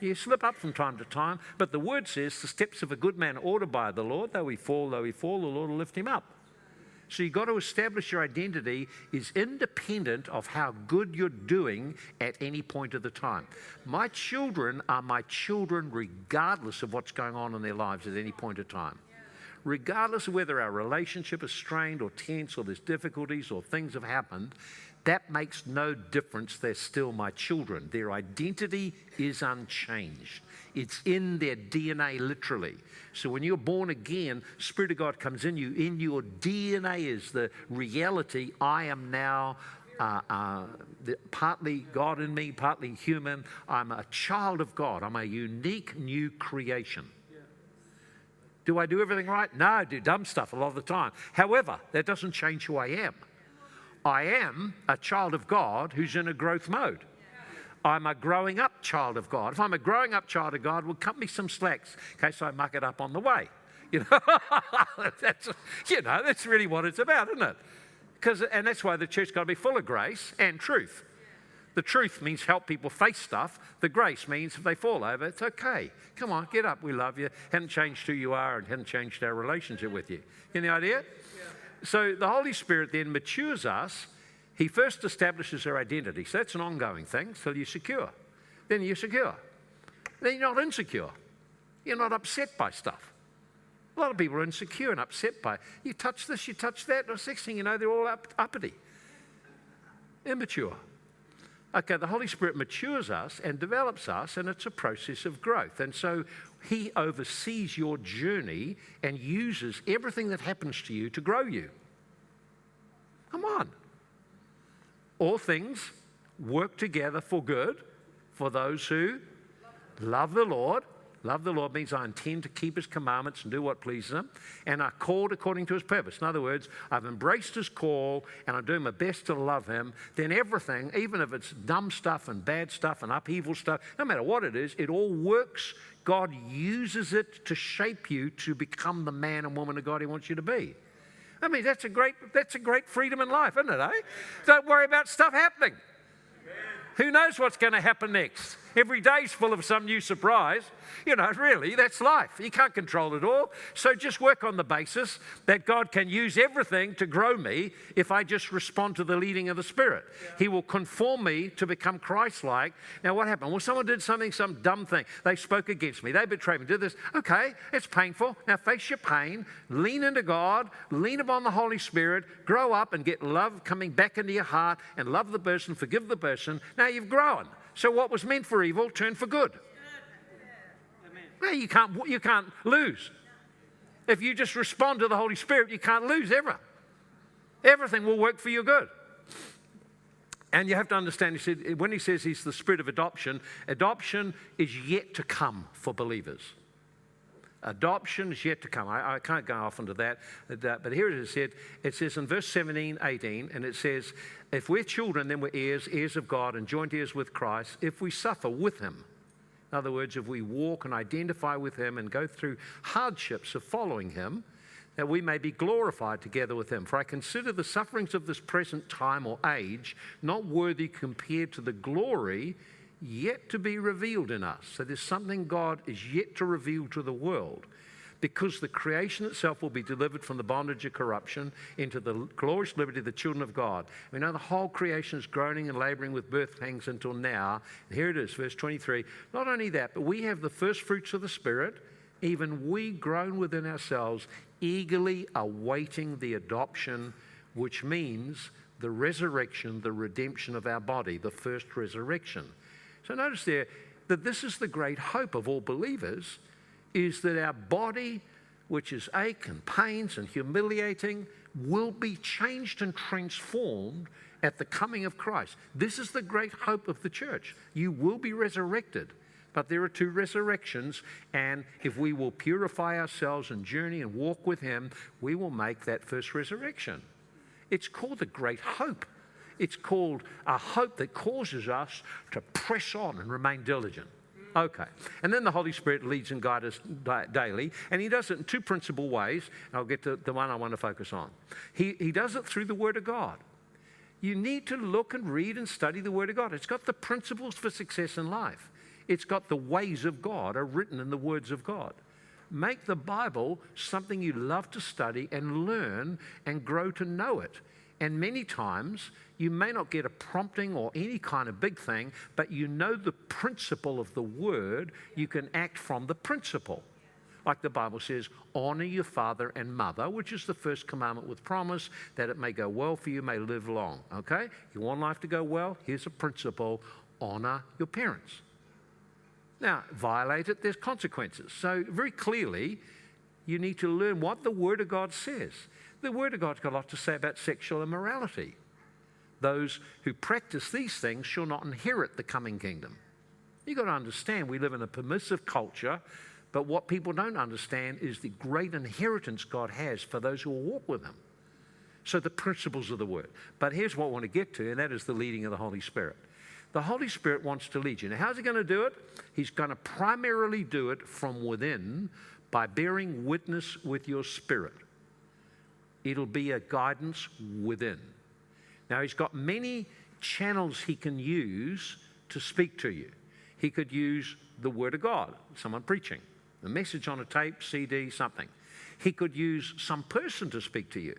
You slip up from time to time, but the word says the steps of a good man ordered by the Lord. Though he fall, though he fall, the Lord will lift him up. So you've got to establish your identity is independent of how good you're doing at any point of the time. My children are my children regardless of what's going on in their lives at any point of time. Regardless of whether our relationship is strained or tense or there's difficulties or things have happened, that makes no difference. They're still my children. Their identity is unchanged. It's in their DNA, literally. So when you're born again, Spirit of God comes in you. In your DNA is the reality I am now uh, uh, the, partly God in me, partly human. I'm a child of God. I'm a unique new creation. Do I do everything right? No, I do dumb stuff a lot of the time. However, that doesn't change who I am. I am a child of God who's in a growth mode. I'm a growing up child of God. If I'm a growing up child of God, well, cut me some slacks in case I muck it up on the way. You know, (laughs) that's, you know, that's really what it's about, isn't it? Because, and that's why the church's got to be full of grace and truth. The truth means help people face stuff. The grace means if they fall over, it's okay. Come on, get up. We love you. Hadn't changed who you are and hadn't changed our relationship with you. Get the idea? So the Holy Spirit then matures us. He first establishes our identity. So that's an ongoing thing. So you're secure. Then you're secure. Then you're not insecure. You're not upset by stuff. A lot of people are insecure and upset by you touch this, you touch that, and the next thing you know, they're all up, uppity. Immature. Okay, the Holy Spirit matures us and develops us, and it's a process of growth. And so He oversees your journey and uses everything that happens to you to grow you. Come on. All things work together for good for those who love the Lord Love the Lord means I intend to keep His commandments and do what pleases Him, and are called according to His purpose. In other words, I've embraced His call and I'm doing my best to love Him. Then everything, even if it's dumb stuff and bad stuff and upheaval stuff, no matter what it is, it all works. God uses it to shape you to become the man and woman of God He wants you to be. I mean, that's a great, that's a great freedom in life, isn't it, eh? Don't worry about stuff happening. Who knows what's going to happen next? Every day's full of some new surprise. You know, really, that's life. You can't control it all. So just work on the basis that God can use everything to grow me if I just respond to the leading of the Spirit. Yeah. He will conform me to become Christ like. Now, what happened? Well, someone did something, some dumb thing. They spoke against me. They betrayed me, did this. Okay, it's painful. Now face your pain, lean into God, lean upon the Holy Spirit, grow up and get love coming back into your heart and love the person, forgive the person. Now you've grown. So what was meant for evil turned for good. Well, you can't, you can't lose. If you just respond to the Holy Spirit, you can't lose ever. Everything will work for your good. And you have to understand, he said, when he says he's the spirit of adoption, adoption is yet to come for believers. Adoption is yet to come. I, I can't go off into that, that, but here it is said. It says in verse 17, 18, and it says, If we're children, then we're heirs, heirs of God, and joint heirs with Christ, if we suffer with him. In other words, if we walk and identify with him and go through hardships of following him, that we may be glorified together with him. For I consider the sufferings of this present time or age not worthy compared to the glory yet to be revealed in us. So there's something God is yet to reveal to the world because the creation itself will be delivered from the bondage of corruption into the glorious liberty of the children of God. We know the whole creation is groaning and laboring with birth pangs until now. And here it is, verse 23. Not only that, but we have the first fruits of the Spirit, even we groan within ourselves, eagerly awaiting the adoption, which means the resurrection, the redemption of our body, the first resurrection. So notice there that this is the great hope of all believers is that our body, which is ache and pains and humiliating, will be changed and transformed at the coming of Christ. This is the great hope of the church. You will be resurrected. But there are two resurrections, and if we will purify ourselves and journey and walk with Him, we will make that first resurrection. It's called the great hope. It's called a hope that causes us to press on and remain diligent. Okay. And then the Holy Spirit leads and guides us daily, and He does it in two principal ways. I'll get to the one I want to focus on. He, he does it through the Word of God. You need to look and read and study the Word of God. It's got the principles for success in life, it's got the ways of God are written in the words of God. Make the Bible something you love to study and learn and grow to know it. And many times you may not get a prompting or any kind of big thing, but you know the principle of the word, you can act from the principle. Like the Bible says, honor your father and mother, which is the first commandment with promise that it may go well for you, may live long. Okay? You want life to go well? Here's a principle honor your parents. Now, violate it, there's consequences. So, very clearly, you need to learn what the Word of God says. The Word of God's got a lot to say about sexual immorality. Those who practice these things shall not inherit the coming kingdom. You've got to understand we live in a permissive culture, but what people don't understand is the great inheritance God has for those who will walk with Him. So, the principles of the Word. But here's what I want to get to, and that is the leading of the Holy Spirit. The Holy Spirit wants to lead you. Now, how's He going to do it? He's going to primarily do it from within by bearing witness with your spirit it'll be a guidance within. Now, he's got many channels he can use to speak to you. He could use the Word of God, someone preaching, a message on a tape, CD, something. He could use some person to speak to you.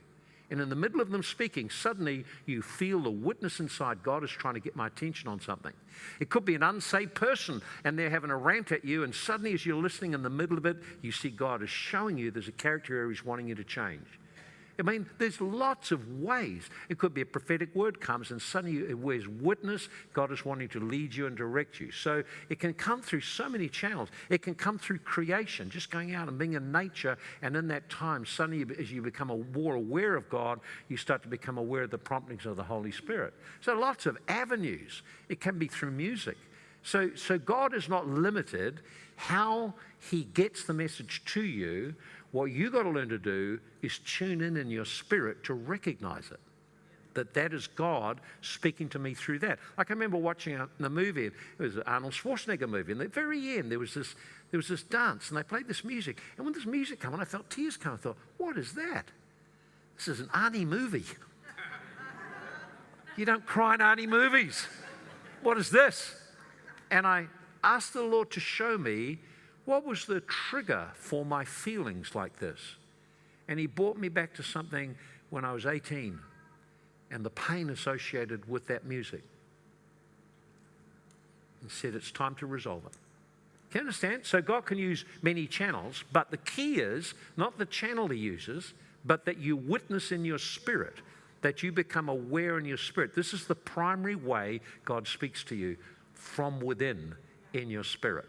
And in the middle of them speaking, suddenly you feel the witness inside God is trying to get my attention on something. It could be an unsaved person and they're having a rant at you, and suddenly as you're listening in the middle of it, you see God is showing you there's a character area He's wanting you to change. I mean, there's lots of ways. It could be a prophetic word comes and suddenly it wears witness. God is wanting to lead you and direct you. So it can come through so many channels. It can come through creation, just going out and being in nature. And in that time, suddenly as you become more aware of God, you start to become aware of the promptings of the Holy Spirit. So lots of avenues. It can be through music. So, so God is not limited how he gets the message to you what you got to learn to do is tune in in your spirit to recognize it. That that is God speaking to me through that. I remember watching a, a movie. It was an Arnold Schwarzenegger movie. And at the very end, there was this there was this dance, and they played this music. And when this music came on, I felt tears come. I thought, what is that? This is an Arnie movie. (laughs) you don't cry in Arnie movies. What is this? And I asked the Lord to show me what was the trigger for my feelings like this. And He brought me back to something when I was 18 and the pain associated with that music. And said, It's time to resolve it. Can you understand? So God can use many channels, but the key is not the channel He uses, but that you witness in your spirit, that you become aware in your spirit. This is the primary way God speaks to you from within in your spirit.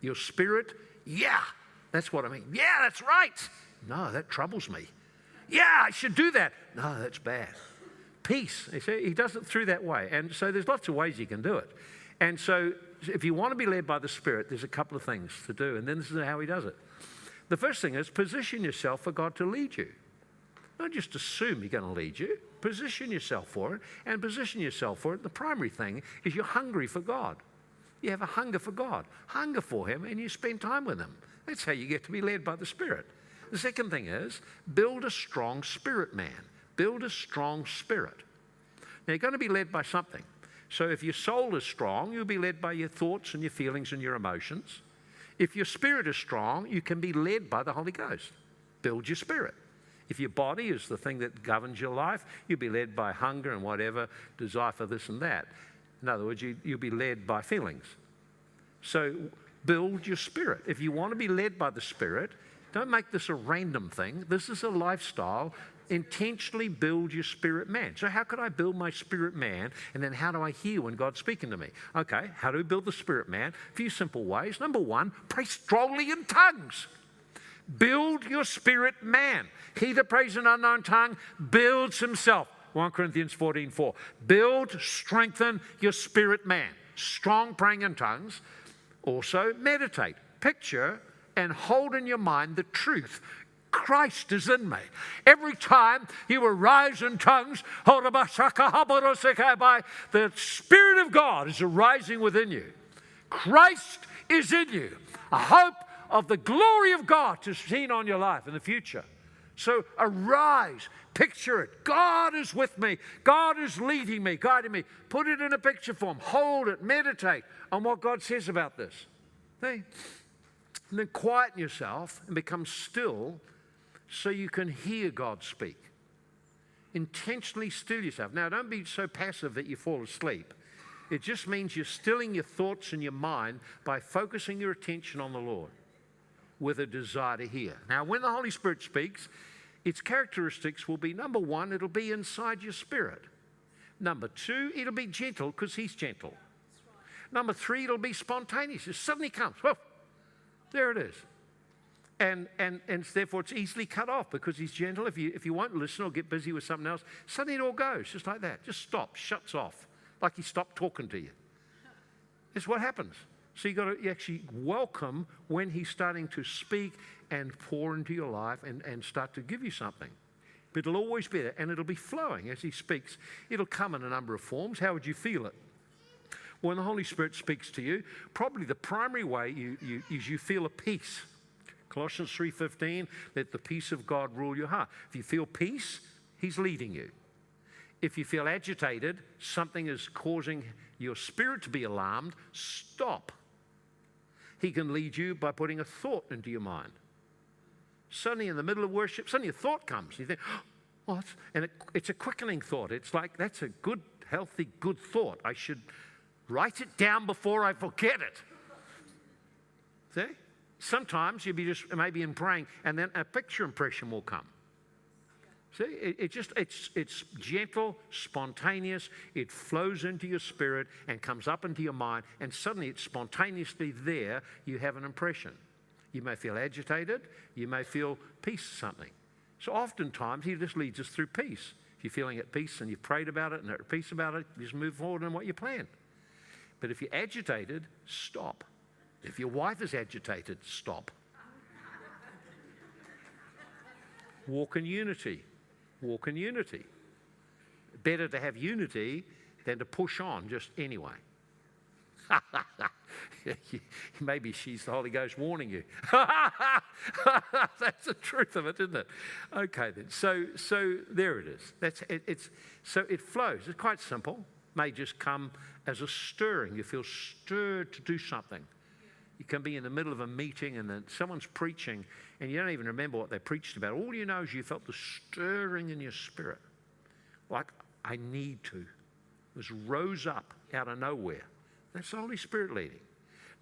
Your spirit, yeah, that's what I mean. Yeah, that's right. No, that troubles me. Yeah, I should do that. No, that's bad. Peace. He does it through that way. And so there's lots of ways you can do it. And so if you want to be led by the Spirit, there's a couple of things to do. And then this is how he does it. The first thing is position yourself for God to lead you. Don't just assume He's going to lead you. Position yourself for it and position yourself for it. The primary thing is you're hungry for God. You have a hunger for God, hunger for Him, and you spend time with Him. That's how you get to be led by the Spirit. The second thing is build a strong spirit man. Build a strong spirit. Now, you're going to be led by something. So, if your soul is strong, you'll be led by your thoughts and your feelings and your emotions. If your spirit is strong, you can be led by the Holy Ghost. Build your spirit. If your body is the thing that governs your life, you'll be led by hunger and whatever, desire for this and that. In other words, you, you'll be led by feelings. So build your spirit. If you want to be led by the Spirit, don't make this a random thing. This is a lifestyle. Intentionally build your spirit man. So, how could I build my spirit man? And then, how do I hear when God's speaking to me? Okay, how do we build the spirit man? A few simple ways. Number one, pray strongly in tongues. Build your spirit man. He that prays in unknown tongue builds himself. 1 Corinthians 14 4. Build, strengthen your spirit man. Strong praying in tongues. Also, meditate. Picture and hold in your mind the truth. Christ is in me. Every time you arise in tongues, the Spirit of God is arising within you. Christ is in you. A hope of the glory of God to seen on your life in the future. So arise, picture it. God is with me. God is leading me, guiding me. Put it in a picture form. Hold it. Meditate on what God says about this. See? And then quieten yourself and become still so you can hear God speak. Intentionally still yourself. Now, don't be so passive that you fall asleep. It just means you're stilling your thoughts and your mind by focusing your attention on the Lord with a desire to hear. Now, when the Holy Spirit speaks, its characteristics will be number one, it'll be inside your spirit. Number two, it'll be gentle because He's gentle. Number three, it'll be spontaneous. It suddenly comes. Well, there it is. And, and, and therefore, it's easily cut off because he's gentle. If you, if you won't listen or get busy with something else, suddenly it all goes, just like that. Just stops, shuts off, like he stopped talking to you. It's what happens. So you've got to actually welcome when he's starting to speak and pour into your life and, and start to give you something. But it'll always be there and it'll be flowing as he speaks. It'll come in a number of forms. How would you feel it? When the Holy Spirit speaks to you, probably the primary way you, you, is you feel a peace. Colossians 3:15, let the peace of God rule your heart. If you feel peace, he's leading you. If you feel agitated, something is causing your spirit to be alarmed, stop. He can lead you by putting a thought into your mind. Suddenly, in the middle of worship, suddenly a thought comes. You think, (gasps) oh? And it, it's a quickening thought. It's like, that's a good, healthy, good thought. I should write it down before I forget it. See? Sometimes you'll be just maybe in praying, and then a picture impression will come. See, it, it, just it's it's gentle, spontaneous. It flows into your spirit and comes up into your mind, and suddenly it's spontaneously there. You have an impression. You may feel agitated. You may feel peace, something. So oftentimes he just leads us through peace. If you're feeling at peace and you've prayed about it and at peace about it, just move forward in what you plan. But if you're agitated, stop. If your wife is agitated, stop. Walk in unity walk in unity. Better to have unity than to push on just anyway. (laughs) Maybe she's the Holy Ghost warning you. (laughs) That's the truth of it, isn't it? Okay, then. So, so there it is. That's it, it's so it flows. It's quite simple. may just come as a stirring. You feel stirred to do something. You can be in the middle of a meeting and then someone's preaching and you don't even remember what they preached about. All you know is you felt the stirring in your spirit. Like, I need to. It rose up out of nowhere. That's the Holy Spirit leading.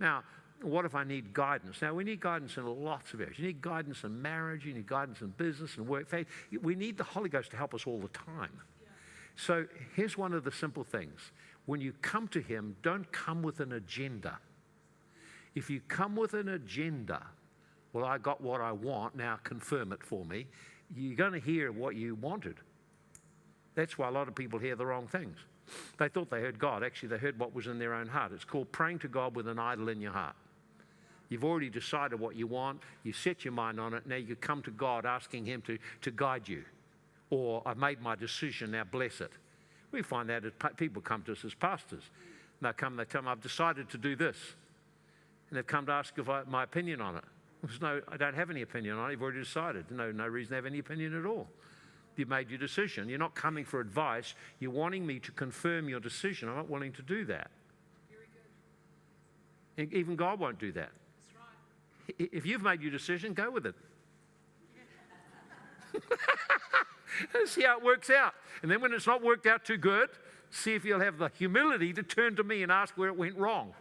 Now, what if I need guidance? Now, we need guidance in lots of areas. You need guidance in marriage, you need guidance in business and work, faith. We need the Holy Ghost to help us all the time. So, here's one of the simple things when you come to Him, don't come with an agenda. If you come with an agenda, well, I got what I want, now confirm it for me, you're going to hear what you wanted. That's why a lot of people hear the wrong things. They thought they heard God. Actually, they heard what was in their own heart. It's called praying to God with an idol in your heart. You've already decided what you want, you set your mind on it, now you come to God asking Him to, to guide you. Or, I've made my decision, now bless it. We find that as people come to us as pastors. And they come, they tell I've decided to do this. And they've come to ask I, my opinion on it. There's no, I don't have any opinion on it. You've already decided. No, no reason to have any opinion at all. You've made your decision. You're not coming for advice. You're wanting me to confirm your decision. I'm not willing to do that. Even God won't do that. Right. If you've made your decision, go with it. (laughs) see how it works out. And then when it's not worked out too good, see if you'll have the humility to turn to me and ask where it went wrong.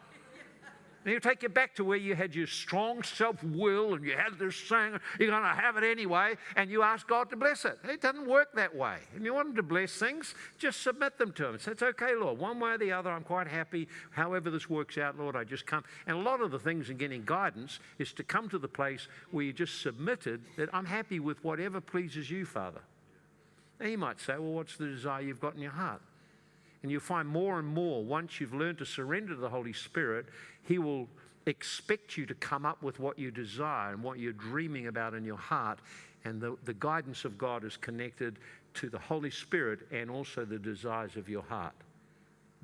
And he'll take you back to where you had your strong self will and you had this saying, you're going to have it anyway, and you ask God to bless it. It doesn't work that way. If you want Him to bless things, just submit them to Him. Say, it's okay, Lord. One way or the other, I'm quite happy. However, this works out, Lord, I just come. And a lot of the things in getting guidance is to come to the place where you just submitted that I'm happy with whatever pleases you, Father. Now, you might say, well, what's the desire you've got in your heart? And you'll find more and more, once you've learned to surrender to the Holy Spirit, He will expect you to come up with what you desire and what you're dreaming about in your heart. And the, the guidance of God is connected to the Holy Spirit and also the desires of your heart.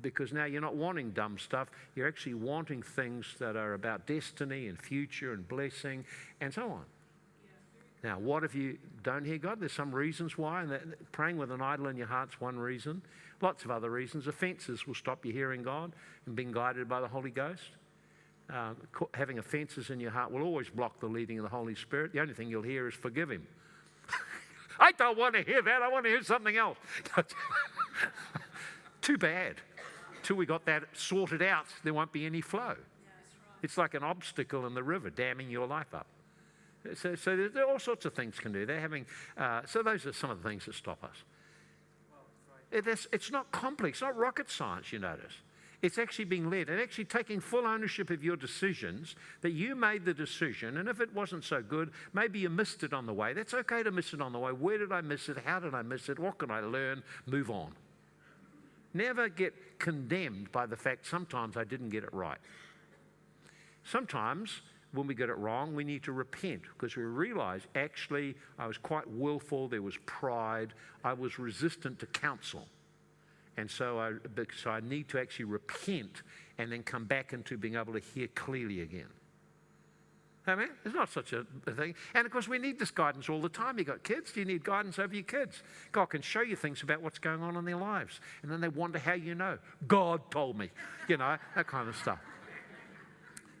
Because now you're not wanting dumb stuff, you're actually wanting things that are about destiny and future and blessing and so on. Now, what if you don't hear God? There's some reasons why, and that, praying with an idol in your heart's one reason. Lots of other reasons. Offences will stop you hearing God and being guided by the Holy Ghost. Um, having offences in your heart will always block the leading of the Holy Spirit. The only thing you'll hear is forgive Him. (laughs) I don't want to hear that. I want to hear something else. (laughs) Too bad. Till we got that sorted out, there won't be any flow. It's like an obstacle in the river, damming your life up. So, so there, are all sorts of things can do. They're having, uh, so those are some of the things that stop us. It's, it's not complex, it's not rocket science, you notice. It's actually being led and actually taking full ownership of your decisions that you made the decision. And if it wasn't so good, maybe you missed it on the way. That's okay to miss it on the way. Where did I miss it? How did I miss it? What can I learn? Move on. Never get condemned by the fact sometimes I didn't get it right. Sometimes when we get it wrong, we need to repent because we realize actually I was quite willful, there was pride, I was resistant to counsel. And so I, so I need to actually repent and then come back into being able to hear clearly again. I mean, it's not such a thing. And of course, we need this guidance all the time. You've got kids, Do you need guidance over your kids. God can show you things about what's going on in their lives. And then they wonder how you know. God told me, you know, that kind of stuff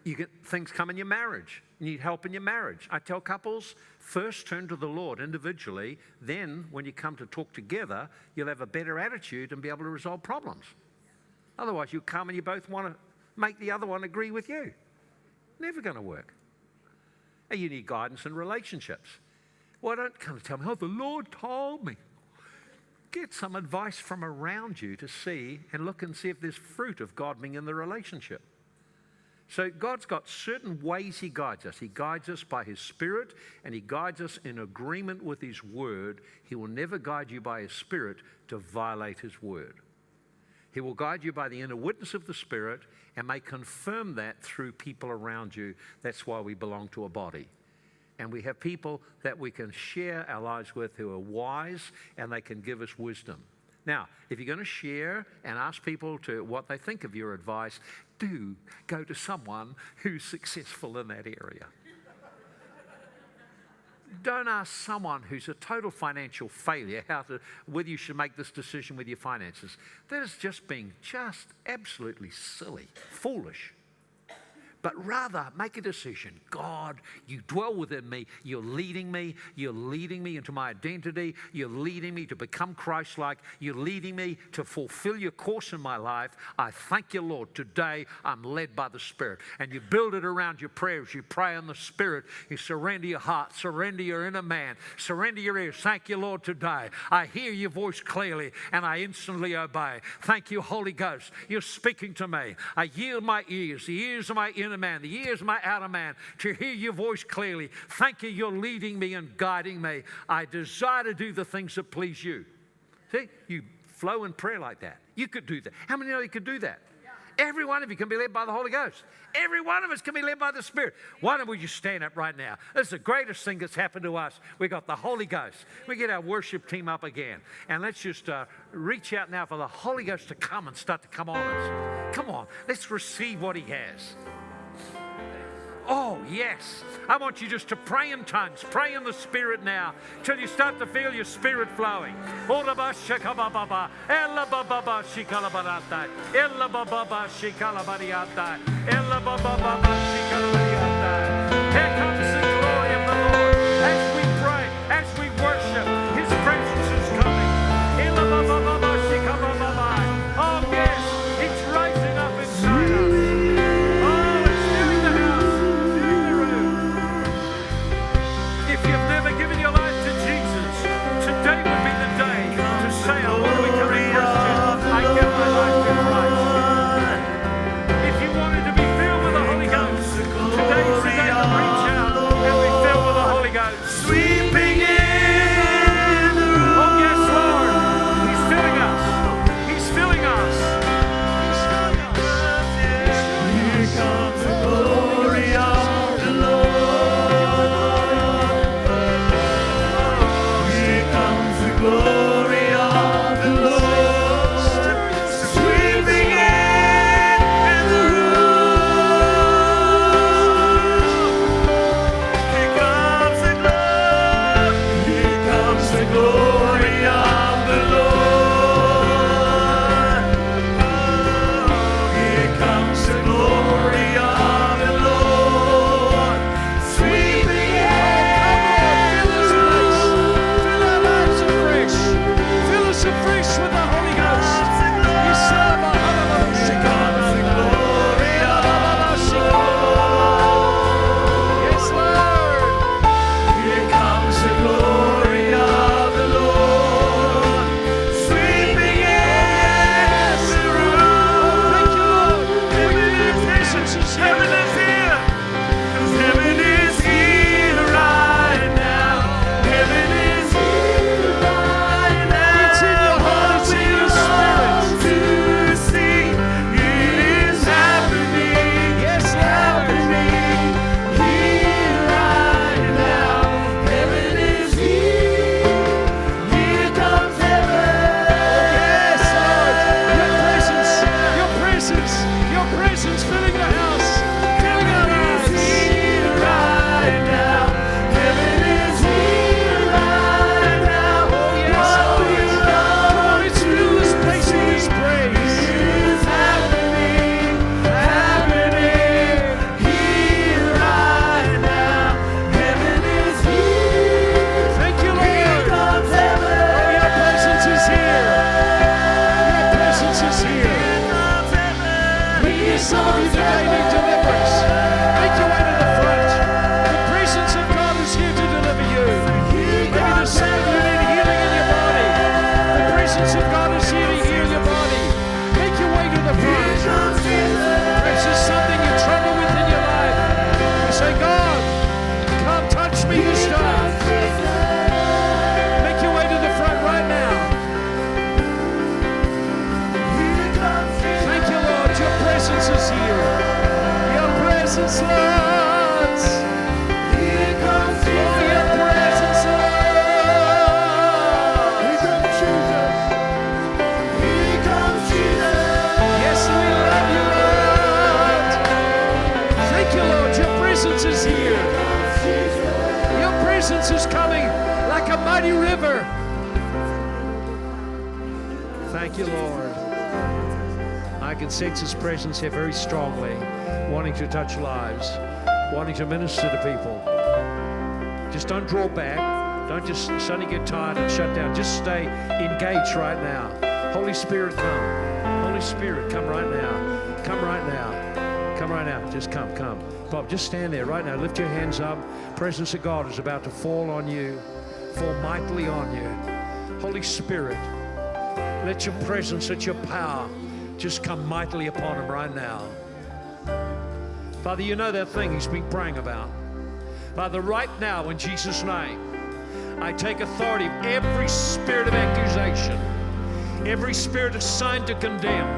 you get things come in your marriage. You need help in your marriage. I tell couples, first turn to the Lord individually. Then, when you come to talk together, you'll have a better attitude and be able to resolve problems. Otherwise, you come and you both want to make the other one agree with you. Never going to work. And you need guidance in relationships. Well, don't come and tell me, oh, the Lord told me. Get some advice from around you to see and look and see if there's fruit of God being in the relationship. So God's got certain ways He guides us. He guides us by His Spirit and He guides us in agreement with His Word. He will never guide you by His Spirit to violate His Word. He will guide you by the inner witness of the Spirit and may confirm that through people around you. That's why we belong to a body. And we have people that we can share our lives with who are wise and they can give us wisdom. Now, if you're going to share and ask people to what they think of your advice, do go to someone who's successful in that area. don't ask someone who's a total financial failure how to, whether you should make this decision with your finances. That is just being just absolutely silly, foolish but rather make a decision. God, you dwell within me. You're leading me. You're leading me into my identity. You're leading me to become Christ like. You're leading me to fulfill your course in my life. I thank you, Lord. Today I'm led by the Spirit. And you build it around your prayers. You pray in the Spirit. You surrender your heart, surrender your inner man, surrender your ears. Thank you, Lord, today. I hear your voice clearly and I instantly obey. Thank you, Holy Ghost. You're speaking to me. I yield my ears, the ears of my inner inner man, the ears my outer man, to hear your voice clearly. Thank you, you're leading me and guiding me. I desire to do the things that please you. See, you flow in prayer like that. You could do that. How many know you could do that? Every one of you can be led by the Holy Ghost. Every one of us can be led by the Spirit. Why don't we just stand up right now? This is the greatest thing that's happened to us. We got the Holy Ghost. We get our worship team up again. And let's just uh, reach out now for the Holy Ghost to come and start to come on us. Come on, let's receive what He has. Oh, yes. I want you just to pray in tongues. Pray in the Spirit now till you start to feel your spirit flowing. Here stay engaged right now. Holy Spirit, come. Holy Spirit, come right now. Come right now. Come right now. Just come, come. Bob, just stand there right now. Lift your hands up. Presence of God is about to fall on you, fall mightily on you. Holy Spirit, let your presence, let your power just come mightily upon him right now. Father, you know that thing he's been praying about. Father, right now, in Jesus' name, I take authority of every spirit of accusation, every spirit assigned to condemn.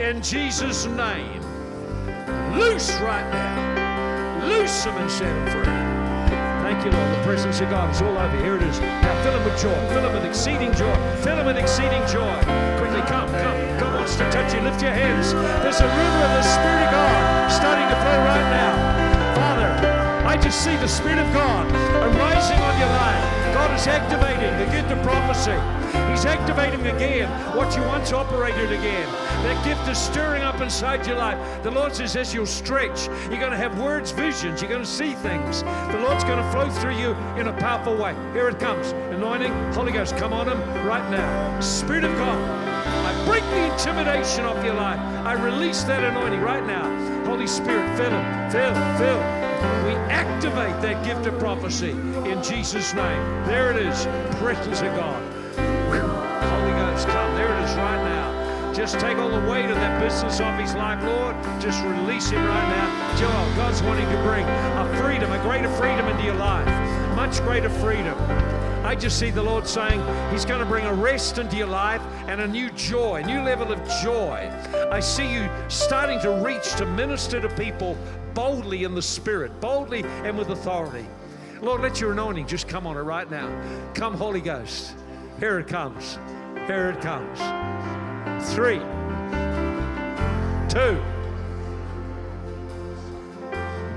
In Jesus' name, loose right now. Loose them and set him free. Thank you, Lord. The presence of God is all over. Here it is. Now fill them with joy. Fill them with exceeding joy. Fill them with exceeding joy. Quickly, come, come. God wants to touch you. Lift your hands. There's a river of the Spirit of God starting to flow right now. I just see the Spirit of God arising on your life. God is activating the gift of prophecy. He's activating again what you once operated again. That gift is stirring up inside your life. The Lord says, as you'll stretch, you're going to have words, visions, you're going to see things. The Lord's going to flow through you in a powerful way. Here it comes. Anointing, Holy Ghost, come on him right now. Spirit of God, I break the intimidation off your life. I release that anointing right now. Holy Spirit, fill him, fill, fill. We activate that gift of prophecy in Jesus' name. There it is, presence of God. Holy Ghost, come. There it is right now. Just take all the weight of that business off his life, Lord. Just release him right now. Joel, God's wanting to bring a freedom, a greater freedom into your life. Much greater freedom. I just see the Lord saying He's going to bring a rest into your life and a new joy, a new level of joy. I see you starting to reach to minister to people boldly in the Spirit, boldly and with authority. Lord, let your anointing just come on it right now. Come, Holy Ghost. Here it comes. Here it comes. Three, two,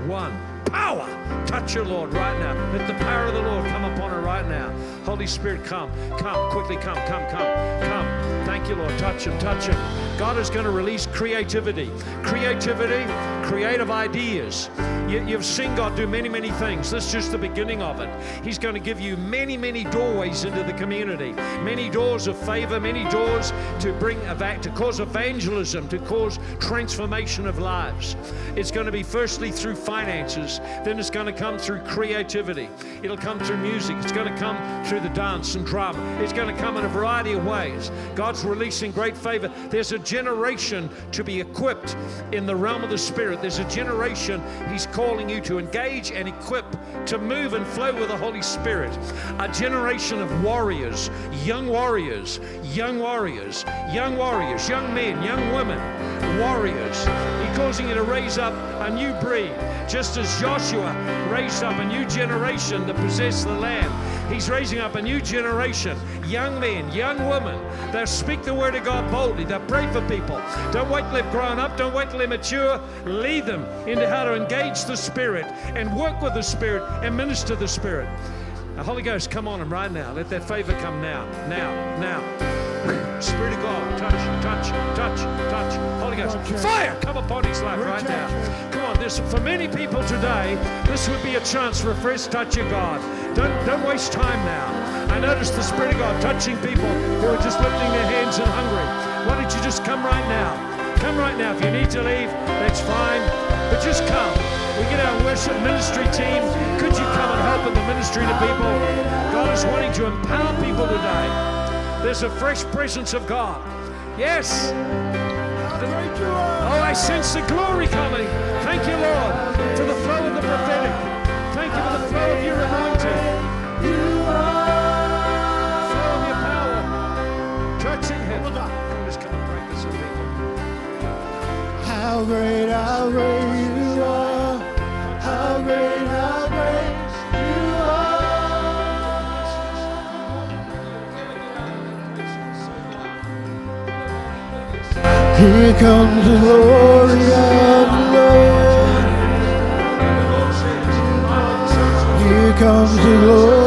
one. Power! Touch your Lord right now. Let the power of the Lord come upon her right now. Holy Spirit, come, come, quickly come, come, come, come. Thank you, Lord. Touch him, touch him. God is going to release creativity. Creativity, creative ideas. You, you've seen God do many, many things. This is just the beginning of it. He's going to give you many, many doorways into the community, many doors of favor, many doors to bring eva- to cause evangelism, to cause transformation of lives. It's going to be firstly through finances, then it's going to come through creativity. It'll come through music. It's going to come through the dance and drama. It's going to come in a variety of ways. God's releasing great favor. There's a generation to be equipped in the realm of the Spirit. There's a generation He's calling you to engage and equip to move and flow with the Holy Spirit. A generation of warriors, young warriors, young warriors, young warriors, young men, young women, warriors. He's causing you to raise up a new breed, just as Joshua raised up a new generation to possess the land. He's raising up a new generation, young men, young women. They'll speak the word of God boldly. They'll pray for people. Don't wait till they've grown up. Don't wait till they're mature. Lead them into how to engage the Spirit and work with the Spirit and minister the Spirit. The Holy Ghost, come on them right now. Let that favor come now, now, now. Spirit of God, touch, touch, touch, touch. Holy Ghost, fire, come upon his life right now. Come on, this for many people today. This would be a chance for a fresh touch of God. Don't don't waste time now. I noticed the Spirit of God touching people who are just lifting their hands and hungry. Why don't you just come right now? Come right now. If you need to leave, that's fine. But just come. We get our worship ministry team. Could you come and help in the ministry to people? God is wanting to empower people today. There's a fresh presence of God. Yes. Oh, I sense the glory coming. Thank you, Lord, for the flow of the prophetic. Thank you for the flow of your anointing. Flow of your power. Touching him. How great, how great Here comes the glory of the Lord. Here comes the glory